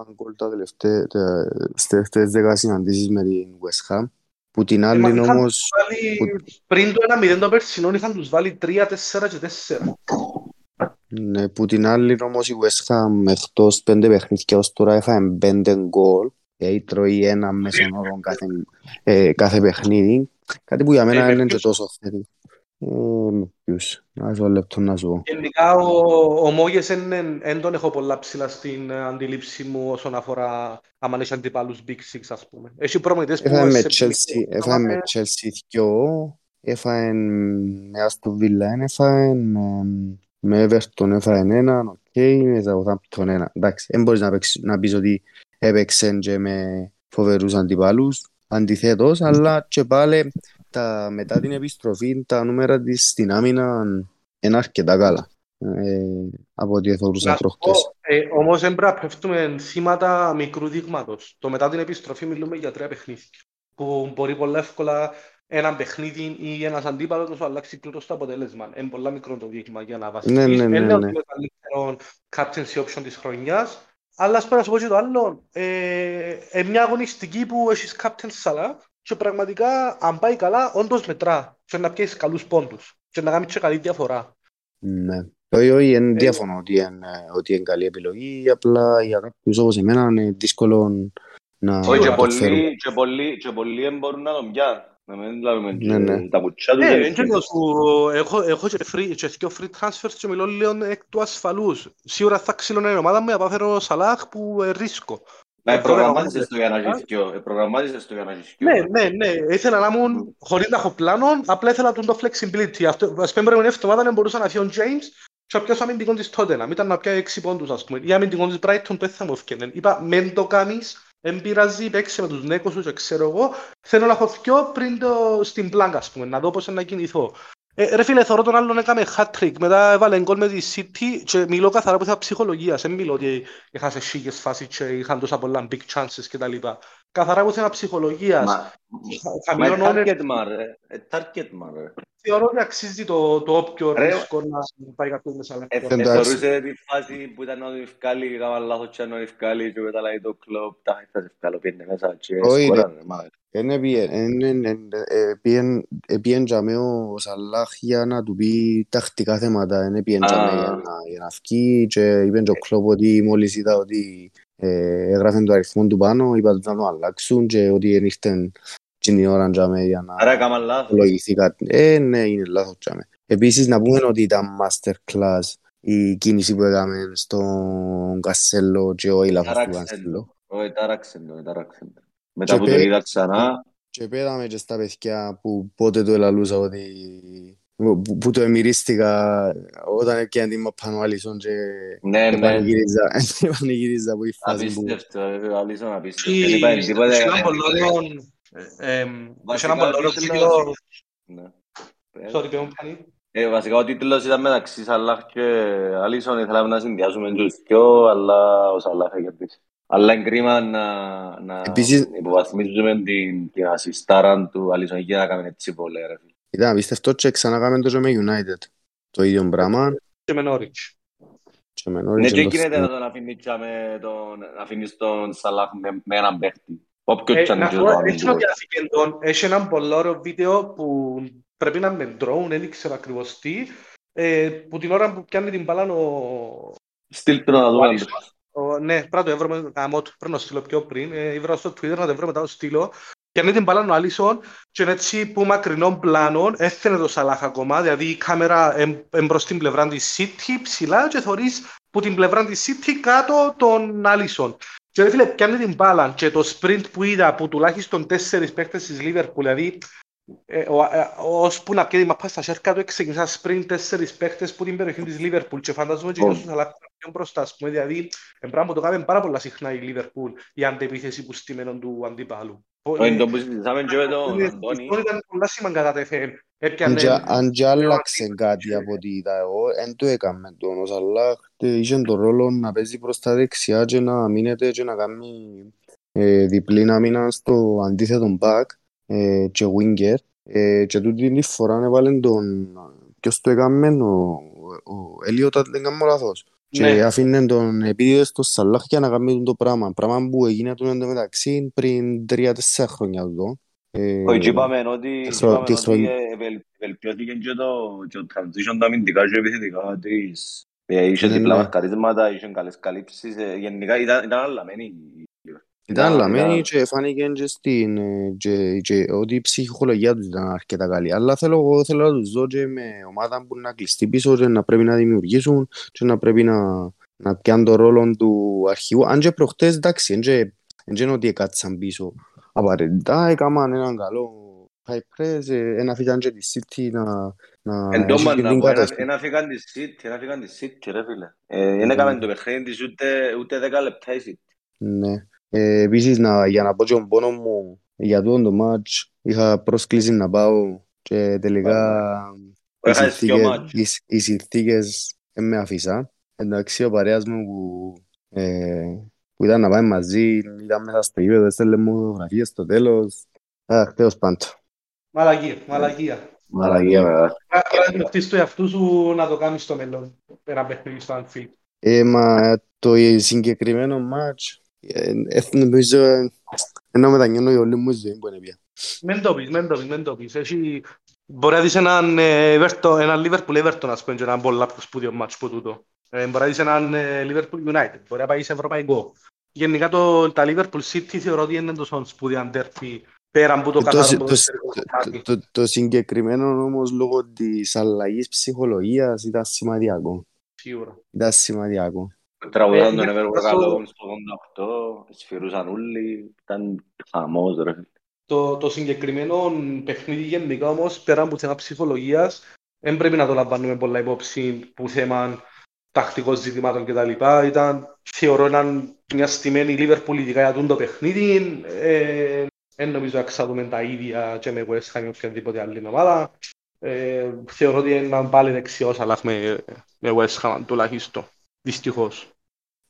9 γκολ τα τελευταία, τα, στις τελευταίες 10 συναντήσεις με την West Ham που την ε, άλλη μα είχαν όμως βάλει- Πριν το 1-0 το περσινό είχαν τους βάλει 3, 4 και 4. ναι, που την άλλη όμως η West Ham εκτός πέντε παιχνίδια ως τώρα έφαγε πέντε γκολ δηλαδή τρώει ένα μέσον όρο κάθε, ε, κάθε παιχνίδι κάτι που για μένα Ε, με είναι και ποιους; τόσο θετικό ε, με ποιους, να σου λεπτό να σου πω Γενικά ο, ο Μόγες δεν τον έχω πολλά ψηλά στην ε, αντίληψη μου όσον αφορά άμα έχει αντιπάλους Big Six ας πούμε. Έχει προμηθευτές που Έφαγε με σε Chelsea, έφαγε με Chelsea δυο, έφαγε με Aston Villa, έφαγε με, με Everton, έφαγε έναν, οκ, με Southampton ένα. Εντάξει, δεν μπορείς να, παίξεις, να πεις ότι έπαιξε και με φοβερούς αντιπάλους, αντιθέτως, αλλά και πάλι τα, μετά την επιστροφή τα νούμερα της στην άμυνα είναι αρκετά καλά. Ε, από ό,τι θεωρούσα Να σου πω, προχτές. ε, όμως δεν πρέπει να πέφτουμε θύματα μικρού δείγματος. Το μετά την επιστροφή μιλούμε για τρία παιχνίδια. Που μπορεί πολλά εύκολα ένα παιχνίδι ή ένας αντίπαλος να σου αλλάξει πλήρως το αποτέλεσμα. Είναι πολλά μικρό το δείγμα για να βασιστείς. Ναι, ναι, ναι, Είναι ναι. το μεγαλύτερο captaincy option της χρονιάς. Αλλά ας πω να σου πω και το άλλο. Ε, ε, μια αγωνιστική που έχεις captain Salah και πραγματικά αν πάει καλά όντως μετρά και να πιέσεις καλούς πόντους και να κάνεις και καλή διαφορά. Ναι. Όχι, όχι, δεν Ε, διαφωνώ ότι είναι, ότι είναι καλή επιλογή, απλά για κάποιους όπως εμένα είναι δύσκολο να Όχι, και να το φέρουν. πολλοί, και πολλοί, και πολλοί δεν μπορούν να τον πιάνουν. Να μην λάβουμε Ναι, ναι. τα κουτσιά τους. Ναι, δεν δεν είναι. ξέρω σου, έχω, έχω και, free, και δύο free transfers και μιλώ λίγο εκ του ασφαλούς. Σίγουρα θα ξύλωνε η ομάδα μου να πάω φέρω Σαλάχ που ε, ρίσκω. Μα Ε, προγραμμάτισες τώρα, το για να έχεις δυο. Ε, προγραμμάτισες το για να έχεις δυο. Ναι, ναι, ναι. Ήθελα να ήμουν χωρίς να έχω πλάνο, απλά ήθελα τον το flexibility. Αυτό, ας πούμε, προηγούμενη εβδομάδα δεν μπορούσα να φύγω James και να πιάσω αμυντικό της Tottenham. Ήταν να πιάσω έξι πόντους, ας πούμε. Ή αμυντικό της Brighton το θα μου έφτιανε. Είπα, μεν το κάνεις, δεν πειράζει, παίξε με τους νέκους σου και ξέρω εγώ. Θέλω να έχω δυο πριν το στην πλάκα, ας πούμε, να δω πώς να κινηθώ. Ε, ρε φίλε, θωρώ τον άλλον έκαμε hat-trick, μετά έβαλε γκολ με τη City και μιλώ καθαρά από θέμα ψυχολογίας, δεν μιλώ ότι έχασε σίγες φάσεις και είχαν τόσα πολλά big chances κτλ. Καθαρά από θέμα ψυχολογίας. Μα, Θα μα είναι μειώνω target man, ρε. Ε, target man, ρε. θεωρώ ότι αξίζει το, το όποιο Ρε, ρίσκο να πάει κάποιος μέσα Ε, λεπτό. Εντάξει. Θεωρούσε τη φάση που ήταν ο Διευκάλη και έκανα λάθος και ο Διευκάλη και μετά λέει το κλόπ, τα θα Διευκάλο πήγαινε μέσα και Όχι, σκόρανε, ρε, μα. Είναι πήγεν τζαμέ ο Σαλάχ για να του πει τακτικά θέματα, είναι πήγεν Α. τζαμέ για να, για να φκεί και είπε και ο Κλόπ ότι μόλις είδα ότι ε, έγραφε το αριθμό του πάνω, είπα τους να το αλλάξουν και ότι δεν ήρθαν την ώρα τζαμέ για να Άρα έκανα λάθος. λογηθεί κάτι. Ε, ναι, είναι λάθος τζαμέ. Επίσης να πούμε ότι ήταν masterclass η κίνηση που έκαμε στον Κασέλο και όχι λάθος του Τάραξε Κασέλο. το. Όχι, τάραξε το, ε, τάραξε το. Μετά Και που το πέ- είδα ξανά, Και πέταμε και στα παιδιά που πότε το ελαλούσα ότι που, που το εμμυρίστηκα όταν έπιανε την πάνω Άλισον και ναι, ναι, επανηγύριζα, επανηγύριζα από η φάση που... απίστευτο, ε, αλήθεια απίστευτο. Ή- Δεν είπα τίποτα. Έχει ε, έναν πολύ ωραίο- ε, εμ, έχει Βασικά, έναν πολύ ωραίο ο τίτλος- βίντεο- Ναι. Ε, Sorry, παι μου, Πάνη. Ε, βασικά ο τίτλος ήταν μεταξύ Σαλάχ και Αλίσον, ήθελαμε να συνδυάσουμε τους δυο, αλλά ο Σαλάχ κερδίσει. Αλλά είναι κρίμα να, να Επίσης- υποβαθμίζουμε την, την ασιστάρα του Αλίσον για να κάνουμε έτσι πολύ ρε φίλε. Ήταν απίστευτο και ξανακάμε το και με United. Το ίδιο πράγμα Και με Norwich. και με Ναι, Norwich και το γίνεται θέμα. να τον αφήνεις και με τον, να αφήνεις τον Σαλάχ με, με έναν παίχτη. Όποιος Ε, και αν να είναι σου το πω, αμυντικό. έτσι ότι αφήκεν τον, έχει έναν πολύ ωραίο βίντεο που πρέπει να είναι με drone, δεν ήξερα ακριβώς τι, ε, που την ώρα που πιάνει την μπάλα ο, Στείλ του να ο δούμε. Άλισον. Ο, ναι, πρέπει να το έβρω, γαμώ του, πρέπει να το στείλω πιο πριν. Ε, ήβρα στο Twitter να το βρω μετά το στείλω. Πιάνει την μπάλα ο Άλισον και είναι έτσι που μακρινών πλάνων έφτανε το Σαλάχ ακόμα, δηλαδή η κάμερα είναι προς την πλευρά της City ψηλά και θωρείς που την πλευρά της City κάτω τον Άλισον. Και ρε φίλε, πιάνει την μπάλα και το sprint που είδα που τουλάχιστον τέσσερις παίκτες της Liverpool, δηλαδή ε, ο- ε, ώσπου να πιέζει μαπά στα σέρκα του ξεκινάς sprint τέσσερις παίκτες που την περιοχή της Liverpool και φαντάζομαι και Ω. ο Σαλάχ πιο μπροστά, ας πούμε, δηλαδή ε, πράγμα που το κάνουμε πάρα πολλά συχνά η Liverpool, η αντεπίθεση που στήμενον του αντίπαλου. Όχι, το που συζητάμε και με τον Αντώνη. Αυτό ήταν πολλά σημαντικά κατά τεφέν. Αν Έπιανε... και- Αν και άλλαξε κάτι από ό,τι είδα εγώ, δεν το έκαμε τον ο Σαλάχ τε- είχε τον ρόλο να παίζει προς τα δεξιά και να μείνεται και να κάνει ε, διπλή άμυνα στο αντίθετο back ε, και winger ε, και τούτη τη φορά έβαλε τον ποιος το έκαμε ο, ο Ελίωτα αν δεν κάνω λάθος και Ναι. αφήνε τον επίδιδε στο Σαλάχ για να κάνει το πράγμα πράγμα που έγινε του εντωμεταξύ πριν τρία-τέσσερα χρόνια εδώ ε, Όχι, και είπαμε ότι, τη και χρο- είπαμε τη ότι χρονιά. ε, βελ- βελτιώθηκε και το, και το transition τα αμυντικά και επιθετικά της. Ε, Είχε Ναι, διπλά ναι. μαρκαρίσματα, είχε καλές καλύψεις. ε, Γενικά ήταν, ήταν αλλαμένη. Η- Ήταν λαμμένη ήταν- και φάνηκε και στην ε, και, και ότι η ψυχολογία τους ήταν αρκετά καλή. Αλλά θέλω, εγώ θέλω να τους δω και με ομάδα που να κλειστεί πίσω και να πρέπει να δημιουργήσουν και να πρέπει να, να πιάνουν το ρόλο του αρχηγού. Αν και προχτές, εντάξει, εν και, εν και είναι ότι έκατσαν πίσω. Απαραίτητα έκαναν έναν καλό high press, ε, ένα φύγαν και τη City να, να Εν τω έχει και να την πω, ένα- κατάσταση. ένα φύγαν τη City, ένα φύγαν τη City, ρε φίλε. Ε, Δεν έκαμε το παιχνίδι της ούτε, ούτε 10 λεπτά η City. Ναι. Ε, επίσης, να, για να πω και τον πόνο μου για τούτο το μάτς, είχα πρόσκληση να πάω και τελικά οι Έχασες δυο συνθήκες, μάτς. οι, οι συνθήκες δεν με αφήσα. Εντάξει, ο παρέας μου που, ε, που ήταν να πάμε μαζί, ήταν μέσα στο γήπεδο, έστελνε μου φωτογραφίες στο τέλος. Αχ, τέλος πάντων. Μαλακία, μαλακία. Μαλαγία, βέβαια. Πρέπει να χτίσεις το εαυτού σου να το κάνεις στο μέλλον. Ένα παιχνίδι στο Anfield. Ε, μα το συγκεκριμένο μάτς, ε, ε, νομίζω, ε, ενώ μετανιώνω η όλη μου ζωή που είναι πια. Μεν το πεις, μεν το πεις, μεν το πεις. Έχει... Μπορεί να δεις έναν, ε, Everton, έναν Liverpool Everton, ας πούμε, και έναν πολλά πιο σπουδαίο μάτς που τούτο. Ε, μπορεί να δεις έναν ε, Liverpool United, μπορεί να πάει σε ευρωπαϊκό. Γενικά το, τα Liverpool City θεωρώ ότι είναι τόσο σπουδαία ντέρφι πέρα από το Ε, Το, καθαρό συ- το, ποδοσφαιρικό το, κομμάτι. το, το συγκεκριμένο όμως λόγω της αλλαγής ψυχολογίας ήταν σημαντικό. Σίγουρα. Ήταν σημαντικό. Τραγουδάν Ε, τον ναι, Ever θα σου- Workout στο 88, σφυρούσαν όλοι, ήταν χαμός ρε φίλε. Το, το συγκεκριμένο παιχνίδι γενικά όμως, πέρα από θέμα ψυχολογίας, δεν πρέπει να το λαμβάνουμε πολλά υπόψη που θέμα τακτικών ζητημάτων κτλ. Ήταν, θεωρώ, έναν, μια στημένη Liverpool ειδικά για τούτο το παιχνίδι. Ε, δεν νομίζω να ξαδούμε τα ίδια και με West Ham ή οποιαδήποτε άλλη ομάδα. Ε, θεωρώ ότι είναι έναν πάλι δεξιός, αλλά με, με West Ham τουλάχιστον. Δυστυχώς.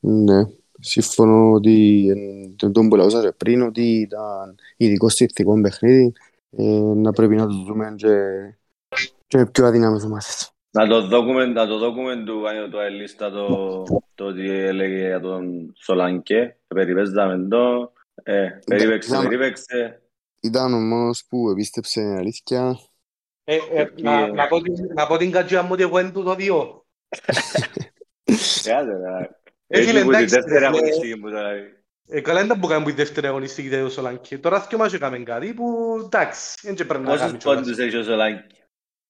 Ναι. Σύμφωνο ότι εν- το τον που λαούσα και πριν ότι ήταν ειδικό συνθηκό παιχνίδι ε, να πρέπει να το δούμε και, και με πιο αδύναμες ομάδες. Να το δώκουμε, να το δώκουμε του Άνιο του Αελίστα το, το ότι έλεγε για τον Σολάνκε. Περιπέζαμε το. Ε, περίπαιξε, ήταν- περίπαιξε. Ήταν ο μόνος που επίστεψε την αλήθεια. Ε, ε, να, να, πω, την- να πω την κατζιά μου ότι εγώ είναι του το δύο. Κάτσε, ρε. Ε, Έτσι φίλε, που τη εντάξει, δεύτερη ρε, αγωνιστική που τώρα. Ε, καλά είναι που κάνουμε η δεύτερη αγωνιστική για το Σολάνκι. Τώρα δυο μας έκαμε κάτι που εντάξει, δεν και πρέπει να Πόσους κάνει κιόλας. πόντους έχει ο Σολάνκη.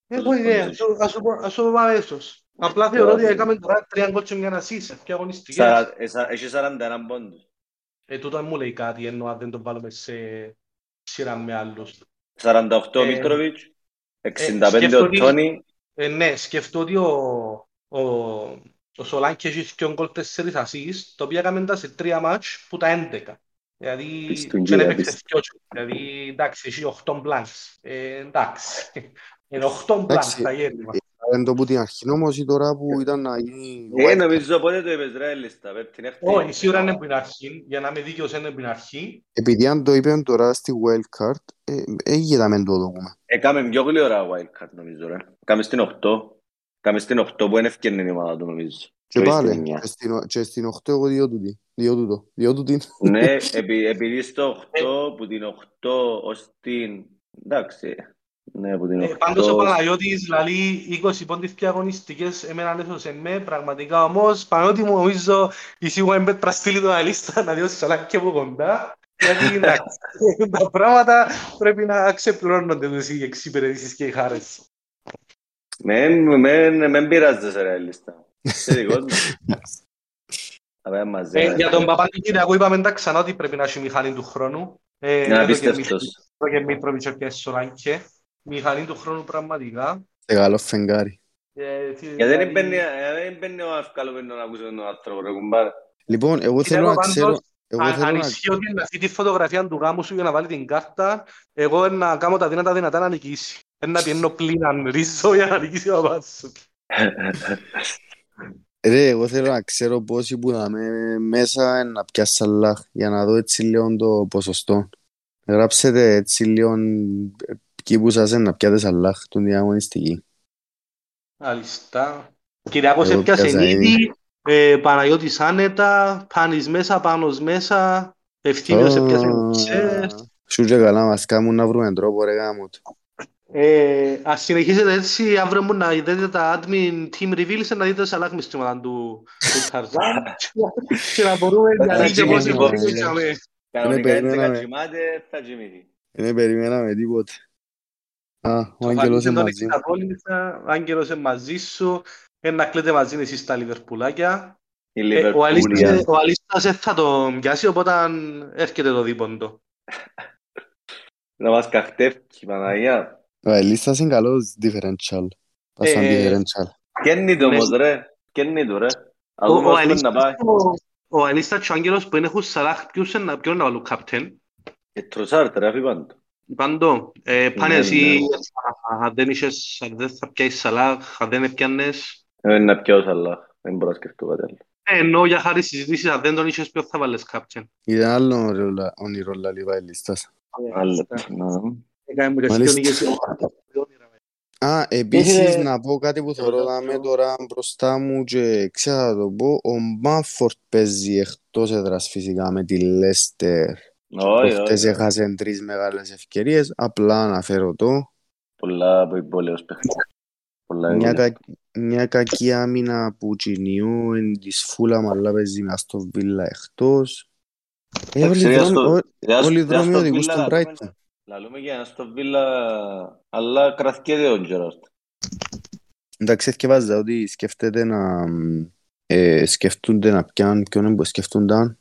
Έχω ιδέα, ας σου- ας σου πω- ας σου πω αμέσως. Απλά θεωρώ ότι έκαμε τώρα τρία γκολ και μια ασίσα και αγωνιστικές. Σαρα- ε, σα- Έχει 41 πόντους. Ε, τούτο δεν μου λέει κάτι, ενώ αν δεν το βάλουμε σε σειρά με άλλους. 48 ο Ε, Μίτροβιτς. 65 σκέφτομαι ο ότι- Τόνι. Ε, ναι, σκεφτώ ότι ο, ο, ο Σολάνκι έχει δύο γκολ τέσσερις ασίς, το οποίο έκαμε τα σε τρία μάτς που τα 11. Δηλαδή, Πιστούν, δεν κύριε, έπαιξε πιστούν. δυο. Δηλαδή, εντάξει, έχει 8 μπλάνks. Ε, εντάξει. Είναι 8 μπλάνks Εντάξει, τα γέννημα. Δεν το που την αρχή όμως ή τώρα που ήταν να γίνει Ε, wild νομίζω πότε το είπες ρε Ελίστα. Πες την έκτη. Όχι, σίγουρα είναι από την αρχή. Για να είμαι δίκαιος είναι από την αρχή. Επειδή αν το είπαν τώρα στη wildcard, ε, έγινε να μην το δούμε. Έκαμε πιο γλυόρα wildcard νομίζω ρε. Κάμε στην 8. Κάμε στην 8 που είναι ευκαιρνή η ομάδα του νομίζω. Και όχι πάλι, στην εννιά. και στην, και στην 8 εγώ δύο τούτη. Δύο τούτο. Δύο τούτη. Ναι, επει- επειδή στο 8, που την 8 ως την... Εντάξει. Ναι, που την Ε, πάντως ο 8... Παναγιώτης λαλεί 20 πόντες και αγωνιστικές εμένα έσωσε με, πραγματικά όμως Παναγιώτη μου νομίζω η σίγουρα είναι πέτρα στείλει τον αλίστα να διώσεις σαλάκι και από κοντά γιατί εντάξει, τα πράγματα πρέπει να ξεπληρώνονται τους οι εξυπηρετήσεις και οι χάρες. Μεν, μεν, μεν πειράζεσαι ρε Ελίστα. Είσαι δικός μου. Θα πάμε μαζί. Ε, ρε. για τον Παπα-Νικητιακό είπαμε τα ξανά ότι πρέπει να έχει μηχανή του χρόνου. Ε, Είναι εδώ και απίστευτος. Μη- εδώ και Μήτροβιτς και Σολάνκε. Μηχανή του χρόνου πραγματικά. Σε καλό φεγγάρι. Ε, τι- Γιατί δεν δηλαδή- μπαίνει, ε, δεν μπαίνει ο αυκαλωμένος να ακούσει τον άνθρωπο ρε κουμπάρε. Λοιπόν, εγώ Κοίτα, θέλω εγώ να ξέρω... πάντως, Εγώ Αν, θέλω αν να... ισχύει ότι να δει τη φωτογραφία του γάμου σου για να βάλει την κάρτα, εγώ να κάνω τα δυνατά δυνατά να νικήσει. Ένα πιένω πλήναν ρίζο για να νικήσει ο παπάς σου. Ρε, εγώ θέλω να ξέρω πόσοι που θα είμαι μέσα να πιάσει Σαλάχ για να δω έτσι λίγο το ποσοστό. Γράψετε έτσι λίγο ε, εκεί που σας είναι να πιάτε σαλάχ του διαγωνιστική. Αλιστά. Κυριάκος Εγώ έπιασε πιάσα ήδη, ε, Παναγιώτης άνετα, Πάνης μέσα, Πάνος μέσα, Ευθύμιος έπιασε μισές. Σου και καλά μας κάνουν να βρούμε τρόπο ρε γάμο του. Ε, ας συνεχίσετε έτσι, αύριο μου να δείτε τα admin team reveals να δείτε σαλάχ μισθήματα του, του Ταρζάν και να μπορούμε να Θα δείτε πώς τσιμήσει, υπήρξαμε. Κανονικά έτσι περιμέναμε. κατσιμάται, θα κοιμηθεί. Δεν περιμέναμε τίποτε. Α, ο Το Άγγελος είναι τον μαζί. εξαπόλυσα, ο Άγγελος είναι μαζί σου, ε, να κλαίτε μαζί εσείς στα Λιβερπουλάκια. Η Ε, ο Λιβερπούλια. Αλίστας- ο Αλίστας δεν θα τον πιάσει, οπότε έρχεται το δίποντο. Να μας καχτεύει, Παναγία. Ο Ελίστας είναι καλός differential. Πας σαν Ε, differential. Κέννη το Ναι. όμως ρε. Κέννη το ρε. Να Ο- δούμε ο ως πού Αλίστας- να πάει. ο- Ο Αλίστας και ο Άγγελος που είναι έχουν Σαλάχ, ποιους είναι να- ποιον να βάλουν captain; Και τροσάρτε ρε, αφή πάντο. Πάντο, ε, πάνε Ναι, εσύ, ναι. αν δεν είχες, αν δεν θα πιάσεις Σαλάχ, αν δεν έπιανες. Ε, να πιάω σαλά. Δεν μπορώ να σκεφτώ κάτι άλλο. Ε, ενώ για χάρη συζητήσεις, αν δεν τον είχες, ποιον θα βάλεις captain. Ήταν άλλο όνειρο- όνειρο λαλή ο Ελίστας. Άλλο. Να. Έκαμε και Μάλιστα. σκιονίγες. Α, επίσης Είχε- να πω κάτι που θεωρώ δάμε τώρα μπροστά μου και ξέρω να το πω. Ο Μάφορτ παίζει εκτός έδρας φυσικά με τη Λέστερ. Όχι, Προχτές όχι. έχασε τρεις μεγάλες ευκαιρίες. Απλά αναφέρω το. Πολλά από υπόλοιπος παιχνίδι. Πολλά Μια, υπόλοιπα. κα... μια κακή άμυνα που τσινιού εν της Φούλαμ αλλά παίζει με Αστον Βίλα εκτός. Ε, Εντάξει, όλοι ρε, οι δρόμοι- στο- ό- Για όλοι οι στο- για δρόμοι στο οδηγούν Βίλα στον λαλούμε- Brighton. Λαλούμε για στο Βίλα, αλλά κρατιέται ο Τζεράρτ. Εντάξει, εθιεβάζα ότι σκέφτεται να ε, σκεφτούνται να πιάνουν ποιον είναι που σκεφτούνταν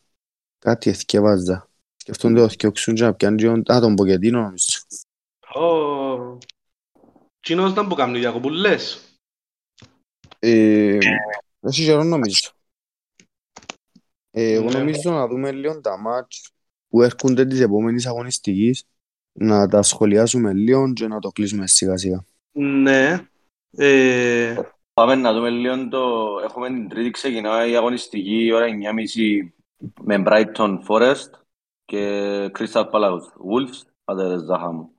κάτι εθιεβάζα. Σκεφτούνται ότι οξούν και να πιάνουν ποιον- α, τον Ποκετίνο νομίζω. Ω, Τσίνος ήταν που κάνουν οι διακοπούλες. Ε, Έχει καιρό νομίζω. Ε, εγώ Ναι. νομίζω να δούμε λίγο τα μάτς που έρχονται της επόμενης αγωνιστικής να τα σχολιάσουμε λίγο και να το κλείσουμε σιγά σιγά. Ναι. Ε, Πάμε να δούμε λίγο το... Έχουμε την τρίτη ξεκινάει η αγωνιστική η ώρα 9.30 με Brighton Forest και Crystal Palace Wolves. Άντε ρε Ζάχα μου.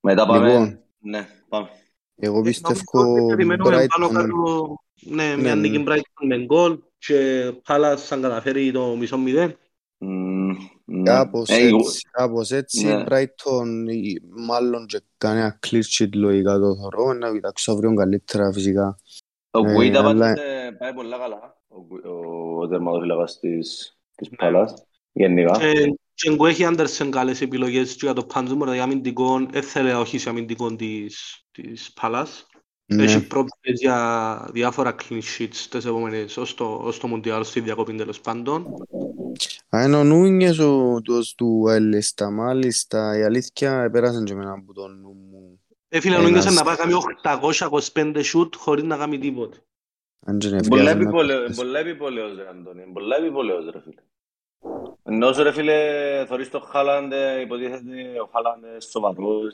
Μετά πάμε... Λοιπόν. Ναι, πάμε. Εγώ πιστεύω νομίζω ότι περιμένουμε πάνω Brighton κάτω, ναι, μια Ναι, νίκη ναι. Brighton με γκολ και Πάλας θα καταφέρει το μισό μηδέν. Μμμ, ναι. Κάπως Ε, εγώ- έτσι, κάπως έτσι, Ναι. Brighton ή μάλλον και κανένα clear sheet λογικά το θωρώ, να κοιτάξω αύριο καλύτερα φυσικά. Ο Ε, Γουίτα αλλά- πάντως ε, πάει πολλά καλά. Ο, Γουί- ο, ο τερματοφύλακας της, της Πάλας. Γενικά. Και και που έχει Άντερσεν καλές επιλογές και για το πάντζουμο, δηλαδή αμυντικό, έθελε όχι σε αμυντικό της, της Πάλας. Ναι. Έχει πρόβλημα για διάφορα clean sheets τις επόμενες, ως το, ως το Μουντιάλ, στη διακοπή τέλος πάντων. Α, είναι ο Νούνιες ο τους του Ελίστα, μάλιστα, η αλήθεια πέρασαν και εμένα από το νου μου. Ε, φίλε, Ένας- νόμιζα να πάει κάνει 825 shoot χωρίς να κάνει τίποτε. Αν και Πολλά νευριάζαν να επιπολε- πες. πολλά επιπολαιός ρε Αντώνη. Πολλά επιπολαιός ρε φίλε. Ενώ όσο ρε φίλε θωρείς το Χάλαντ, ε, υποτίθεται ο Χάλαντ είναι σοβαρός,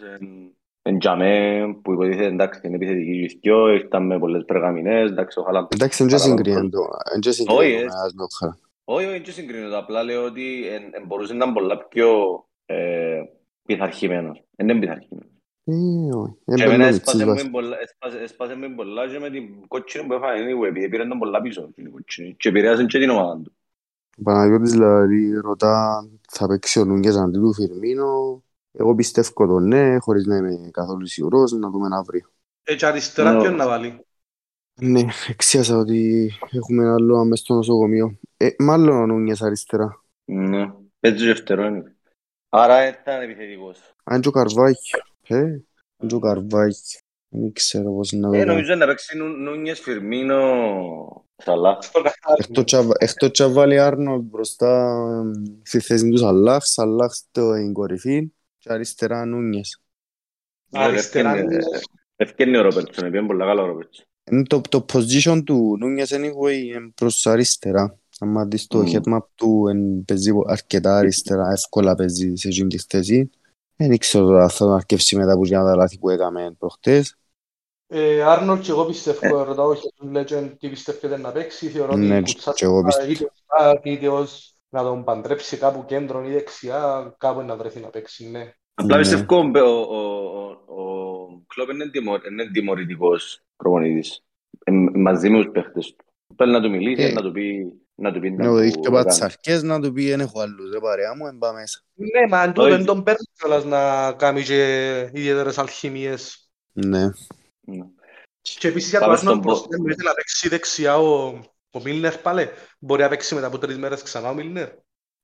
εν- εν τζαμέ, που υποτίθεται εντάξει είναι επιθετική γυθκιό, ήρθαν με πολλές περγαμηνές, εντάξει ο Χάλαντ. Εντάξει, δεν και Παραλαμβάνω. συγκρίνουν το, δεν και Όχι, συγκρίνουν ε. με άλλο χα. Όχι, όχι, δεν συγκρίνω το, απλά λέω ότι εν- εν μπορούσε να είναι πολλά πιο ε, πειθαρχημένος. Εν είναι πειθαρχημένος. Ε, όχι, Και δεν εμένα περνάει έσπασε τσίβας. μου πολλά- έσπασε- έσπασε μου πολλά και με την κότσινη που έφαγε anyway, επειδή πήραν τον πολλά πίσω την κότσινη και επηρέασαν και την ομάδα του. Ο Παναγιώτης δηλαδή ρωτά θα παίξει ο Νούνιες αντί του Φιρμίνο. Εγώ πιστεύω το ναι, χωρίς να είμαι καθόλου σίγουρος, να δούμε αύριο. Ε, και αριστερά Ναι. ποιον να βάλει; Ναι, εξίασα ότι έχουμε ένα άλλο μες στο νοσοκομείο. Ε, μάλλον ο Νούνιες αριστερά. Ναι, έτσι και φτερό είναι. Άρα ήταν επιθετικός. Αν και ο Καρβάκιο. Ε, αν και ο Καρβάκιο. Δεν ξέρω πώς να το Ε, κάνω. νομίζω να παίξει Νου- Νούνιες, Φιρμίνο, Σαλά. Εκτός τσα- Εκτός τσα βάλει Άρνολτ μπροστά εμ, στη θέση του Σαλάχ, Σαλάχ στην κορυφή και αριστερά Νούνιες. Αριστερά. Ευκαινεί ο Ρόπερτσον, επειδή είναι πολλά καλά ο Ρόπερτσον. Είναι το, το position του Νούνιες anyway είναι προς αριστερά. Αν δεις το Μμ. headmap του εν, παίζει αρκετά αριστερά, εύκολα παίζει σε εκείνη της θέση. Δεν ξέρω τώρα αν θα τον αρκεύσει μετά από τα λάθη που έκαμε προχτές. Ε, Άρνολτ και εγώ πιστεύω, ρωτάω όχι τον Legend τι πιστεύετε να παίξει, θεωρώ Ναι, ότι και εγώ πιστεύω. είτε ως back, είτε ως να τον παντρέψει κάπου κέντρο ή δεξιά, κάπου να βρεθεί να παίξει, ναι. Απλά Ναι. πιστεύω ο, ο, ο, ο Κλόπ είναι, τιμω, είναι τιμωρητικός προπονητής. Ε, μαζί με τους παίχτες του. Πρέπει να του μιλήσει, Ε, να του πει... Να του πει Να να του δείξει του και έκανε. πατσαρκές να του πει «Εν έχω άλλους ρε παρέα μου, εν πάω μέσα». Ναι, μα αν τούτο Όχι. δεν τον παίρνει κιόλας να κάνει και ιδιαίτερες αλχημίες. Ναι. Ναι. Και επίσης για το Πάμε Άρνολ στον προς Πο- να να παίξει δεξιά ο, ο Μίλνερ πάλι. Μπορεί να παίξει μετά από τρεις μέρες ξανά ο Μίλνερ.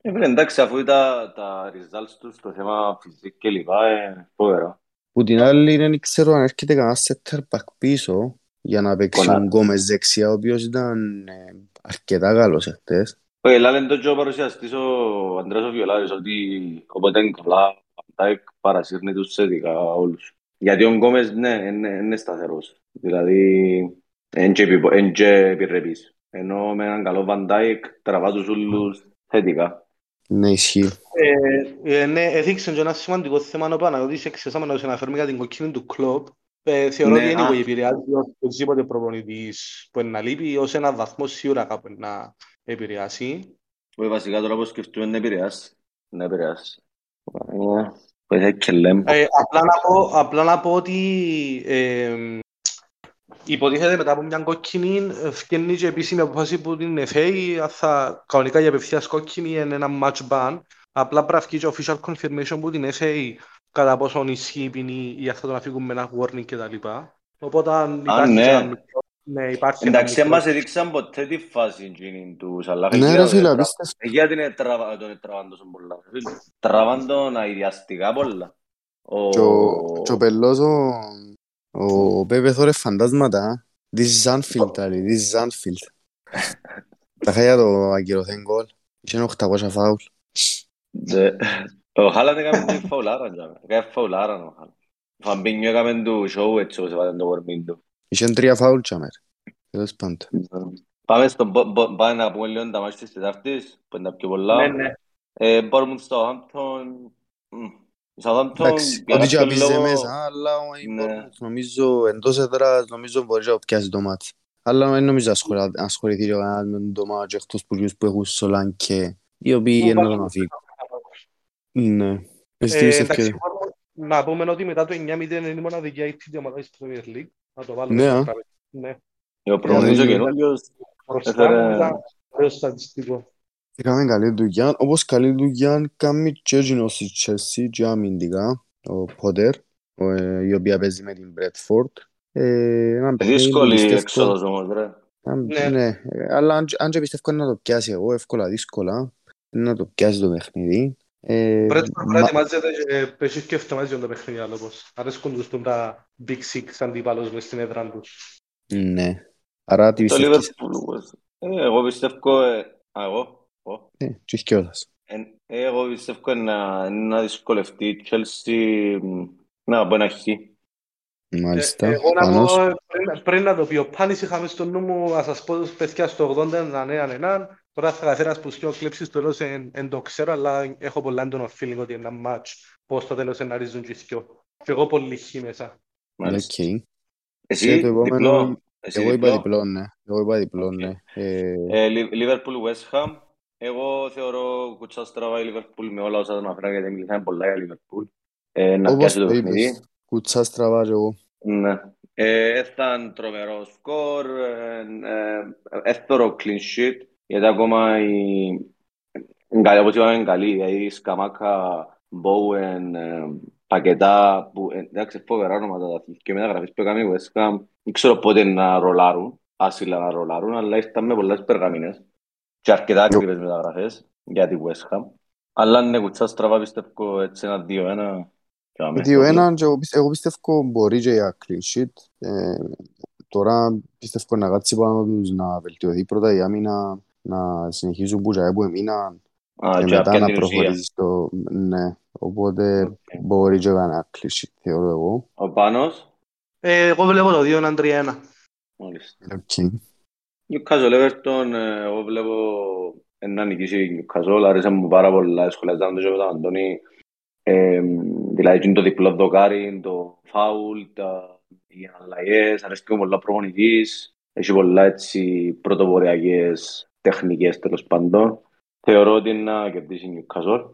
Ε, φίλε, εντάξει, αφού τα, τα results τους στο θέμα φυσική και λοιπά, ε, φοβερό. Που την άλλη δεν ξέρω αν έρχεται κανένα center back πίσω για να παίξει Κονάτε. ο Γκόμες δεξιά, ο οποίος ήταν ε, αρκετά καλός εχθές. Όχι, λένε το και ο παρουσιαστής ο Αντρέας ο Βιολάρης ότι όποτε είναι καλά, ο Βαντάικ παρασύρνει τους θετικά όλους. Γιατί ο Γκόμες, ναι, είναι, είναι σταθερός. Δηλαδή, εν και επιπο- εν και επιρρεπής. Ενώ με έναν καλό Βαντάικ τραβά τους όλους θετικά. Ναι, ισχύει. Ε, ε, ναι, έδειξε και ένα σημαντικό θέμα ο Παναγιώτης εξαίσαμε να τους αναφέρουμε για την κοκκίνη του κλόπ. Ε, θεωρώ Ναι, ότι α. anyway επηρεάζει οποιοδήποτε προπονητής που είναι να λείπει ως έναν βαθμό σίγουρα κάπου να επηρεάσει. Όχι, βασικά τώρα που σκεφτούμε να επηρεάσει. Να επηρεάσει. Ε, Βοηθάει και λέμε. Ε, απλά, να πω, απλά να πω ότι ε, υποτίθεται μετά από μια κόκκινη ε, φκένει και επίσημη αποφάση που την FA αν θα κανονικά για απευθείας κόκκινη είναι ένα match ban απλά πρέπει να βγει και official confirmation που την FA κατά πόσο ισχύει η ποινή ή αν θα τον αφήγουν με ένα warning κτλ. Οπότε αν υπάρχει ναι. και ένα μικρό- ναι, υπάρχει ένα Εντάξει, δεν μικρό- μας έδειξαν ποτέ τη φάση εκείνη τους Σαλάχ. Ναι, Εκεί ρε τον φίλε, τρα- απίστευτο. εκεί Γιατί είναι τραβα- τον τραβάν τόσο πολλά. φίλε. Τραβάν τον αειδιαστικά πολλά. Ο... Και ο- και ο Πελός, ο- ο Πέπε θόρε φαντάσματα. This is Anfield, άλλη, this is Anfield. Τα χaya το ακυρωθέν γκολ. Είχε 800 φάουλ. Δε- Ο Χάλαντ έκαμε την φαουλάρα. τζάμε. Έκανε φαουλάρα ο Χάλαντ. Ο Φαμπίνιο έκαμε του show έτσι όπως έβαλε το κορμί του. Είχε τρία φάουλ τσάμερ. Τέλος πάντων. Πάμε, στο, μπο- μπο- πάμε να πούμε λίγο τα μάτια της Τετάρτης, που είναι τα πιο πολλά. Ναι, ναι. Ε, Bournemouth Southampton. Μμ. Η Southampton, Εντάξει, για ότι και κάποιο απίζε λόγο- μέσα, αλλά ο η Ναι. Bournemouth νομίζω εντός έδρας νομίζω μπορεί να πιάσει το μάτς. Αλλά δεν νομίζω ασχολα- ασχοληθεί και ο κανένας με το μάτς εκτός που τους που έχουν Σολάνκε, οι οποίοι είναι να τον αφήγουν. Ναι. Εσύ τι Ε, πιστεύεις εντάξει, και- να πούμε ότι μετά το 9-0 είναι η μοναδική αίτητη ομάδας της Premier League. Να το βάλουμε Ναι, στο α. τραπέζι. Ναι. Ο προπονητής ο Ε, καινούργιος Μπροστά Έφερε- μου ήταν ωραίος στατιστικός. Έκαμε καλή δουλειά, όπως καλή δουλειά κάνει και εκείνος η Chelsea και αμυντικά, ο Potter, ο, ε, η οποία παίζει με την Bradford. Ε, ένα παιχνίδι που δύσκολη πιστεύω- έξοδος όμως, ρε. αν- Ναι. Ναι, ε, αλλά αν, αν και πιστεύω να το πιάσει εγώ, εύκολα δύσκολα, να το πιάσει το παιχνίδι. Ε, Πρέπει μα- να ετοιμάζεται και πέσει και αυτομάζεις το παιχνίδι άλλο πως. Αρέσκουν τους τον τα Big Six αντίπαλους μες στην έδρα τους. Ναι. Άρα τι Το πιστεύεις, Liverpool, was- ε, εγώ πιστεύω, ε, α, εγώ, εγώ. ε, και οι δυο Ε, εγώ πιστεύω να, να δυσκολευτεί η Chelsea μ, να πω ένα χ. Μάλιστα, Ε, εγώ να Πάνος. πω, πριν, πριν να το πει, ο Πάνης είχαμε στο νου μου, να σας πω, παιδιά στο 80 έναν έναν έναν. Τώρα θα καθένας που σκέφω κλέψεις στο τέλος εν, εν το ξέρω, αλλά έχω πολλά έντονο feeling ότι είναι ένα match. Πώς στο τέλος να ρίζουν και οι δυο. Και εγώ πολύ χ μέσα. Μάλιστα. Οκ. Και Εσύ, το επόμενο- διπλό. Εσύ Εγώ είπα διπλό. διπλό, ναι. Εγώ είπα διπλό, Οκ. ναι. Ε, Ε, Λι- Liverpool West Ham. Εγώ θεωρώ κουτσάς στραβά η Liverpool με όλα όσα τον αφρά γιατί μιλήσαμε πολλά για Liverpool. Ε, να όπως πιάσει το το παιχνίδι. είπες, κουτσάς στραβά και εγώ. Ναι. Ε, ήταν τρομερό σκορ, ε, ε, εύθωρο clean sheet, γιατί ακόμα η, είναι καλή, όπως είπαμε, είναι καλή, δηλαδή Σκαμάκα, Bowen, ε, Πακετά, που ε, εντάξει, φοβερά ονόματα τα και μεταγραφές που έκαμε η West Ham, δεν ξέρω πότε να ρολάρουν, άσυλα να ρολάρουν, αλλά ήρθαν με πολλές περγαμίνες και αρκετά ακριβές μεταγραφές για τη West Ham. Αλλά ναι, κουτσά στραβά πιστεύω έτσι ένα 2-1. και αμέσως. 2-1 και εγώ πιστε- εγώ πιστεύω μπορεί και για clean sheet. Ε, τώρα πιστεύω να κάτσει πάνω τους να βελτιωθεί πρώτα η άμυνα, να συνεχίσουν που και που έμειναν Α, και και μετά απ' να την ουσία. προχωρήσεις στο... Ναι, οπότε Οκ. μπορεί και για ένα clean sheet θεωρώ εγώ. Ο Πάνος; Ε, εγώ βλέπω το 2 έναν 3-1. Μάλιστα. Οκ. Newcastle Everton, ε, εγώ βλέπω να νικήσει η Newcastle, άρεσε μου πάρα πολλά, σχολιάζαμε το και με τον Αντώνη, ε, δηλαδή είναι το διπλό δοκάρι, το φάουλ, τα, οι αλλαγές, αρέσει και πολλά προπονητής, έχει πολλά έτσι πρωτοποριακές τεχνικές τέλος πάντων. Θεωρώ ότι να κερδίσει η Newcastle.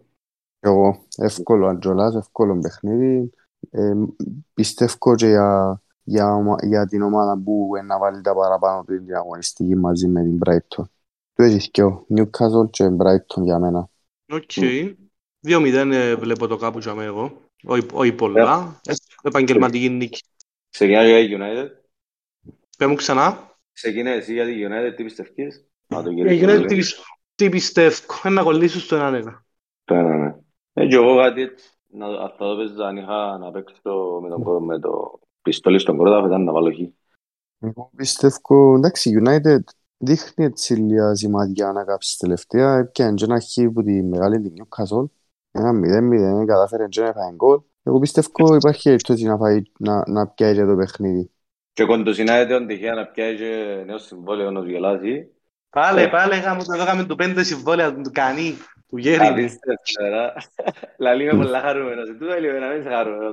Εγώ, εύκολο Αντζολάς, εύκολο παιχνίδι. Ε, πιστεύω και για, για, ομα- για την ομάδα που ε, να βάλει τα παραπάνω του την αγωνιστική μαζί με την Brighton. Του έχεις και ο Newcastle και Brighton για μένα. Οκ. 2-0 ε, βλέπω το κάπου για μένα εγώ. Όχι- Όχι πολλά. Ε, Επαγγελματική νίκη. Ξεκινά για η United. Πες μου ξανά. Ξεκινά εσύ για τη United, τι πιστεύεις; Α, το Ε, γυρίσω United, πολύ. τι πι- Τι πιστεύω, ε, να κολλήσω στο έναν ένα. Το ένα, ναι. Ε, και εγώ κάτι έτσι, να, αν θα το παίζα, αν είχα να παίξω με, τον, με το πιστόλι στον κρότα, θα ήταν να βάλω χ. Εγώ πιστεύω, εντάξει, United δείχνει έτσι λίγα σημάδια να κάψει τελευταία. Έπιανε και ένα χ που τη μεγάλη την Newcastle. Ένα 0-0, κατάφερε και να φάει γκολ. Εγώ πιστεύω υπάρχει περίπτωση να, φάει, να, να πιάει και το παιχνίδι. Και κοντοσυνάδεται όν τυχαία να πιάει και νέο συμβόλαιο να του γελάσει. Πάλε, Ε. πάλε, γάμο το έκαμε του πέντε συμβόλαια του κανεί, του γέρι. Απίστευτο, ρε. Λαλή είμαι πολλά χαρούμενος. Τούτο λίγο να μην είσαι χαρούμενο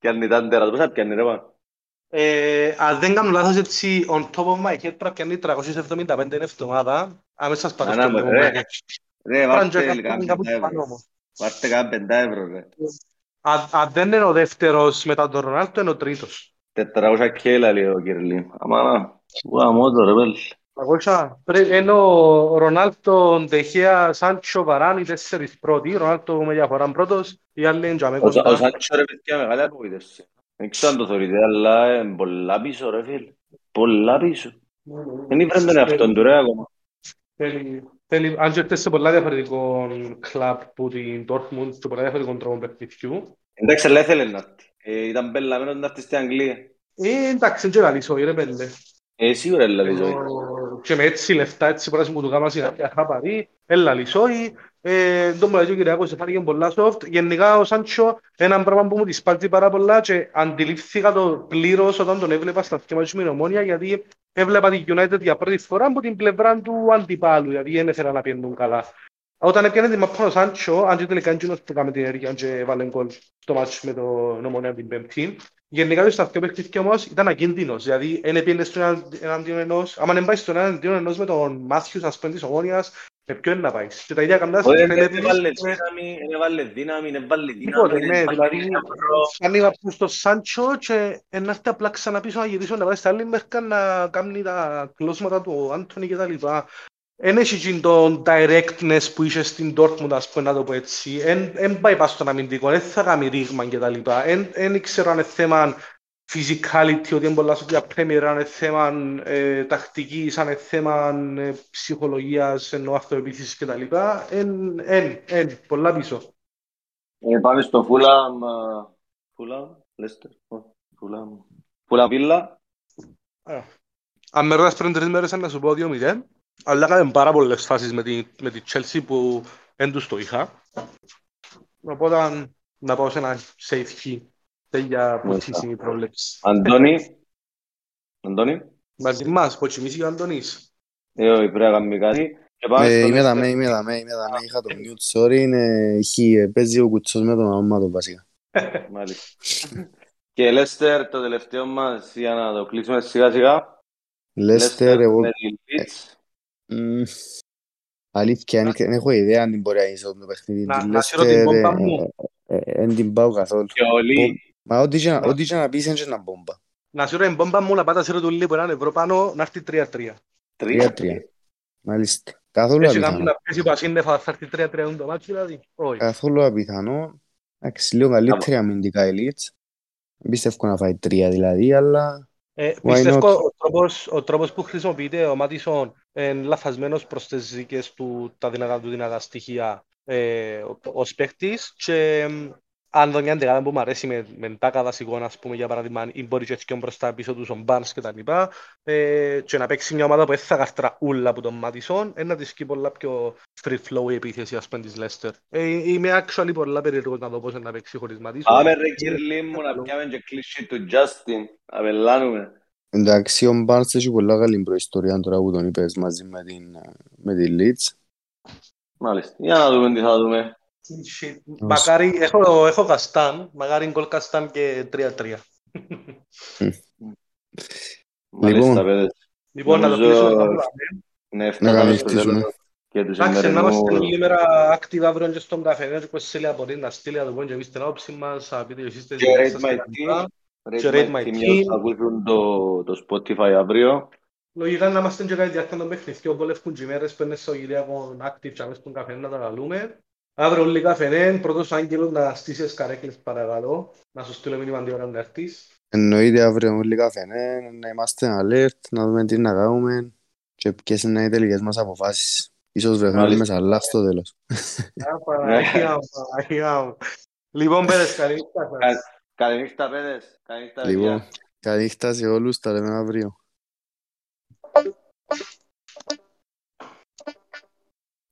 τώρα. Πιάνει τάντερα, πόσα πιάνει ρε πάνω. Ε, αν δεν κάνω λάθος έτσι, on top of my head πρέπει να πιάνει 375 την εβδομάδα, άμεσα σπάρω Ανά, στο ρε. λίγο μου. Ρε, Πρέπει βάρτε να λίγα κάνω κάπου πεντά πάνω ευρώ. όμως. Βάρτε κάνα πεντά ευρώ, ρε. Αν- Αν δεν είναι ο δεύτερος μετά τον Ρονάλτο, είναι ο τρίτος. Τετράγωσα κέλα, λέει ο Κυρλή. Αμάνα, γαμώ το ρε, πέλ. Αγώσα, πρέπει- είναι ο Ρονάλτο, Ντεχέα, Σάντσο, Βαράν, οι τέσσερις πρώτοι. Ρονάλτο με διαφορά πρώτος, οι άλλοι είναι τζάμε Ο Σα- ο κοντά. Σάντσο ρε παιδιά μεγάλη απογοήτευση. Δεν ξέρω αν το θεωρείτε, αλλά είναι πολλά πίσω ρε φίλε. Πολλά πίσω. Δεν ήβραν τον εαυτόν του ρε ακόμα. Θέλει, θέλει, αν και έρθει σε πολλά διαφορετικό κλαμπ που την Dortmund, σε πολλά διαφορετικών τρόπων παιχνιδιού. Εντάξει, αλλά ήθελε να έρθει. Ε, Ήταν πελαμένος να έρθει στην Αγγλία. Ε, εντάξει, δεν ξέρω λαλείς, όχι ρε πέλε. Ε, σίγουρα έλα η ζωή. Εγώ- Και με έτσι λεφτά, έτσι πράσινο που του κάμα συναντία χαπαρί, έλα λυσόι. Ε, το μου λέει ο Κυριακός, φάνηκε πολλά soft. Γενικά ο Σάντσο, ένα πράγμα που μου τη σπάζει πάρα πολλά και αντιλήφθηκα το πλήρως όταν τον έβλεπα στα αυτιά μας με την Ομόνια, γιατί έβλεπα τη United για πρώτη φορά από την πλευρά του αντιπάλου, γιατί δεν ήθελα να πιένουν καλά. Όταν έπιανε την μαπά ο Σάντσο, αν και τελικά εκείνος που κάμε την ενέργεια και βάλε γκολ στο μάτσο με τον Ομόνια την Πέμπτη, Γενικά το σταθμό παιχνίδι όμως ήταν ακίνδυνος, δηλαδή δεν πήγαινε στον έναν- εναντίον ενός, άμα δεν πάει στον εναντίον ενός με τον Μάθιους ας πούμε της Ομόνιας, με ποιον είναι να πάεις. Και τα ίδια καμιά Όχι, στην δεν Φελέπη, έβαλε ε, δύναμη, δεν έβαλε δύναμη, δεν έβαλε τίποτε, δύναμη. ναι, δεν έβαλε δηλαδή ευρώ. φτάνει να πει στο Σάντσο και να έρθει απλά ξανά πίσω να γυρίσω να πάει στα άλλη μερικά να κάνει τα κλώσματα του Άντωνη και τα λοιπά. Εν έχει εκείνο το directness που είχε στην Dortmund, ας πούμε, να το πω έτσι. Εν, εν πάει πας στον αμυντικό, δεν θα κάνει ρήγμα και τα λοιπά. Εν, εν ξέρω αν είναι θέμα physicality, ότι είναι πολλά σωτία Premier, αν είναι θέμα ε, τακτικής, αν είναι θέμα ε, ψυχολογίας, εννοώ αυτοεπίθεσης και τα λοιπά. Εν, εν, εν, πολλά πίσω. Ε, Πάμε στο Φούλαμ, ε, Φούλαμ, Λέστερ, όχι, Φούλαμ. Φούλαμ Βίλα. Αν με ρωτάς πριν τρεις μέρες να σου πω 2-0, αλλά έκαμε πάρα πολλές φάσεις με τη, με τη Chelsea που δεν τους το είχα. Οπότε να πάω σε ένα safe key. Τέλεια που Μάλιστα. τσίσει η πρόβλεψη. Αντώνη. Αντώνη. Μαζί μας, που τσιμήσει ο Αντωνής. Ε, όχι, πρέπει να κάνουμε κάτι. Και πάμε Ε, στο είμαι Leicester. δαμέ, είμαι δαμέ, είμαι δαμέ, είχα το mute, sorry, είναι χ, ε, παίζει ο κουτσός με τον αμάτο βασικά. Μάλιστα. Και Λέστερ, το τελευταίο μας, για να το κλείσουμε σιγά σιγά. Λέστερ, εγώ, αλήθεια, δεν- δεν έχω ιδέα αν την μπορεί να είσαι το παιχνίδι. Να- Τη να σύρω την Λέστερ, πόμπα ε, μου. ε, ε, δεν την πάω καθόλου. Και ο Λί. Μα ό,τι και να- ό,τι και να πεις είναι και να μπόμπα. Να σύρω την μπόμπα μου, να πάτα σύρω του λίγο έναν ευρώ πάνω, να έρθει 3-3. Τρία-τρία. Μάλιστα. Καθόλου Έτσι κάνουν απιθανό. να πέσει πασίννεφα, θα έρθει 3-3 το μάτσο δηλαδή. Όχι. Καθόλου απιθανό. Εντάξει, λίγο καλύτερη αμυντικά η Leeds. Δεν πιστεύω να φάει τρία δηλαδή, αλλά Ε, Why πιστεύω not? ο τρόπος, ο τρόπος που χρησιμοποιείται ο Μάτισον είναι λαθασμένος προς τις δικές του τα δυνατά του δυνατά στοιχεία ε, ως παίκτης και εμ, αν δω μια εντεγάδα που μου αρέσει με, με τάκα δασικών ας πούμε για παράδειγμα ή μπορεί και έτσι και μπροστά πίσω τους ο Barnes και τα λοιπά ε, και να παίξει μια ομάδα που δεν θα καρτρά ούλα από τον Μάτισον είναι να της σκεί πολλά πιο free flow η επίθεση ας πούμε της Leicester. Ε, είμαι actually πολλά περίεργος να δω πώς είναι να παίξει χωρίς Μάτισον. Πάμε ρε Κυρλί μου να πιάμε και κλείσει του Justin. Απελάνουμε. εντάξει ο Barnes έχει πολλά καλή προϊστορία τώρα που τον είπες μαζί με την, με την Leeds. Μάλιστα. Για να δούμε τι θα δούμε. Shit. Μακάρι, έχω, έχω καστάν, μακάρι γκολ καστάν και 3-3. Μάλιστα, Λοιπόν. παιδες. Λοιπόν, να το Νομίζω- κλείσουμε εδώ. Ναι, Να φτάσαμε στο κανονιστήσουμε. τέλος. και τους Εντάξει, να είμαστε σημερινού... όλη μέρα active αύριο και στον καφέ, και πως θέλει από την να στείλει να το πούμε και εμείς την άποψη μας, να πείτε εσείς τις Και ιδέες Rate σας My και τα λοιπά. Team, Και Rate Rate My My Team, Team. για όσους ακούσουν το, το Spotify αύριο. Λογικά να είμαστε και κάτι διάρκεια των παιχνιδιών που λεύκουν και οι μέρες που είναι στο Κυριακό active και αμέσως στον καφέ να τα καλούμε. Αύριο όλοι καφενέν, πρώτος άγγελος να στήσεις καρέκλες παρακαλώ, να σου στείλω μήνυμα την ώρα να έρθεις. Εννοείται αύριο όλοι καφενέ, να είμαστε alert, να δούμε τι να κάνουμε και ποιες είναι οι τελικές μας αποφάσεις. Ίσως βρεθούμε Μάλιστα. με σαλά στο τέλος. Α, Παναγία μου, Παναγία μου. Λοιπόν, παιδες, καλή νύχτα σας. Καληνύχτα, παιδες. Καληνύχτα, Λοιπόν, παιδιά. καλή νύχτα σε όλους, τα λέμε αύριο.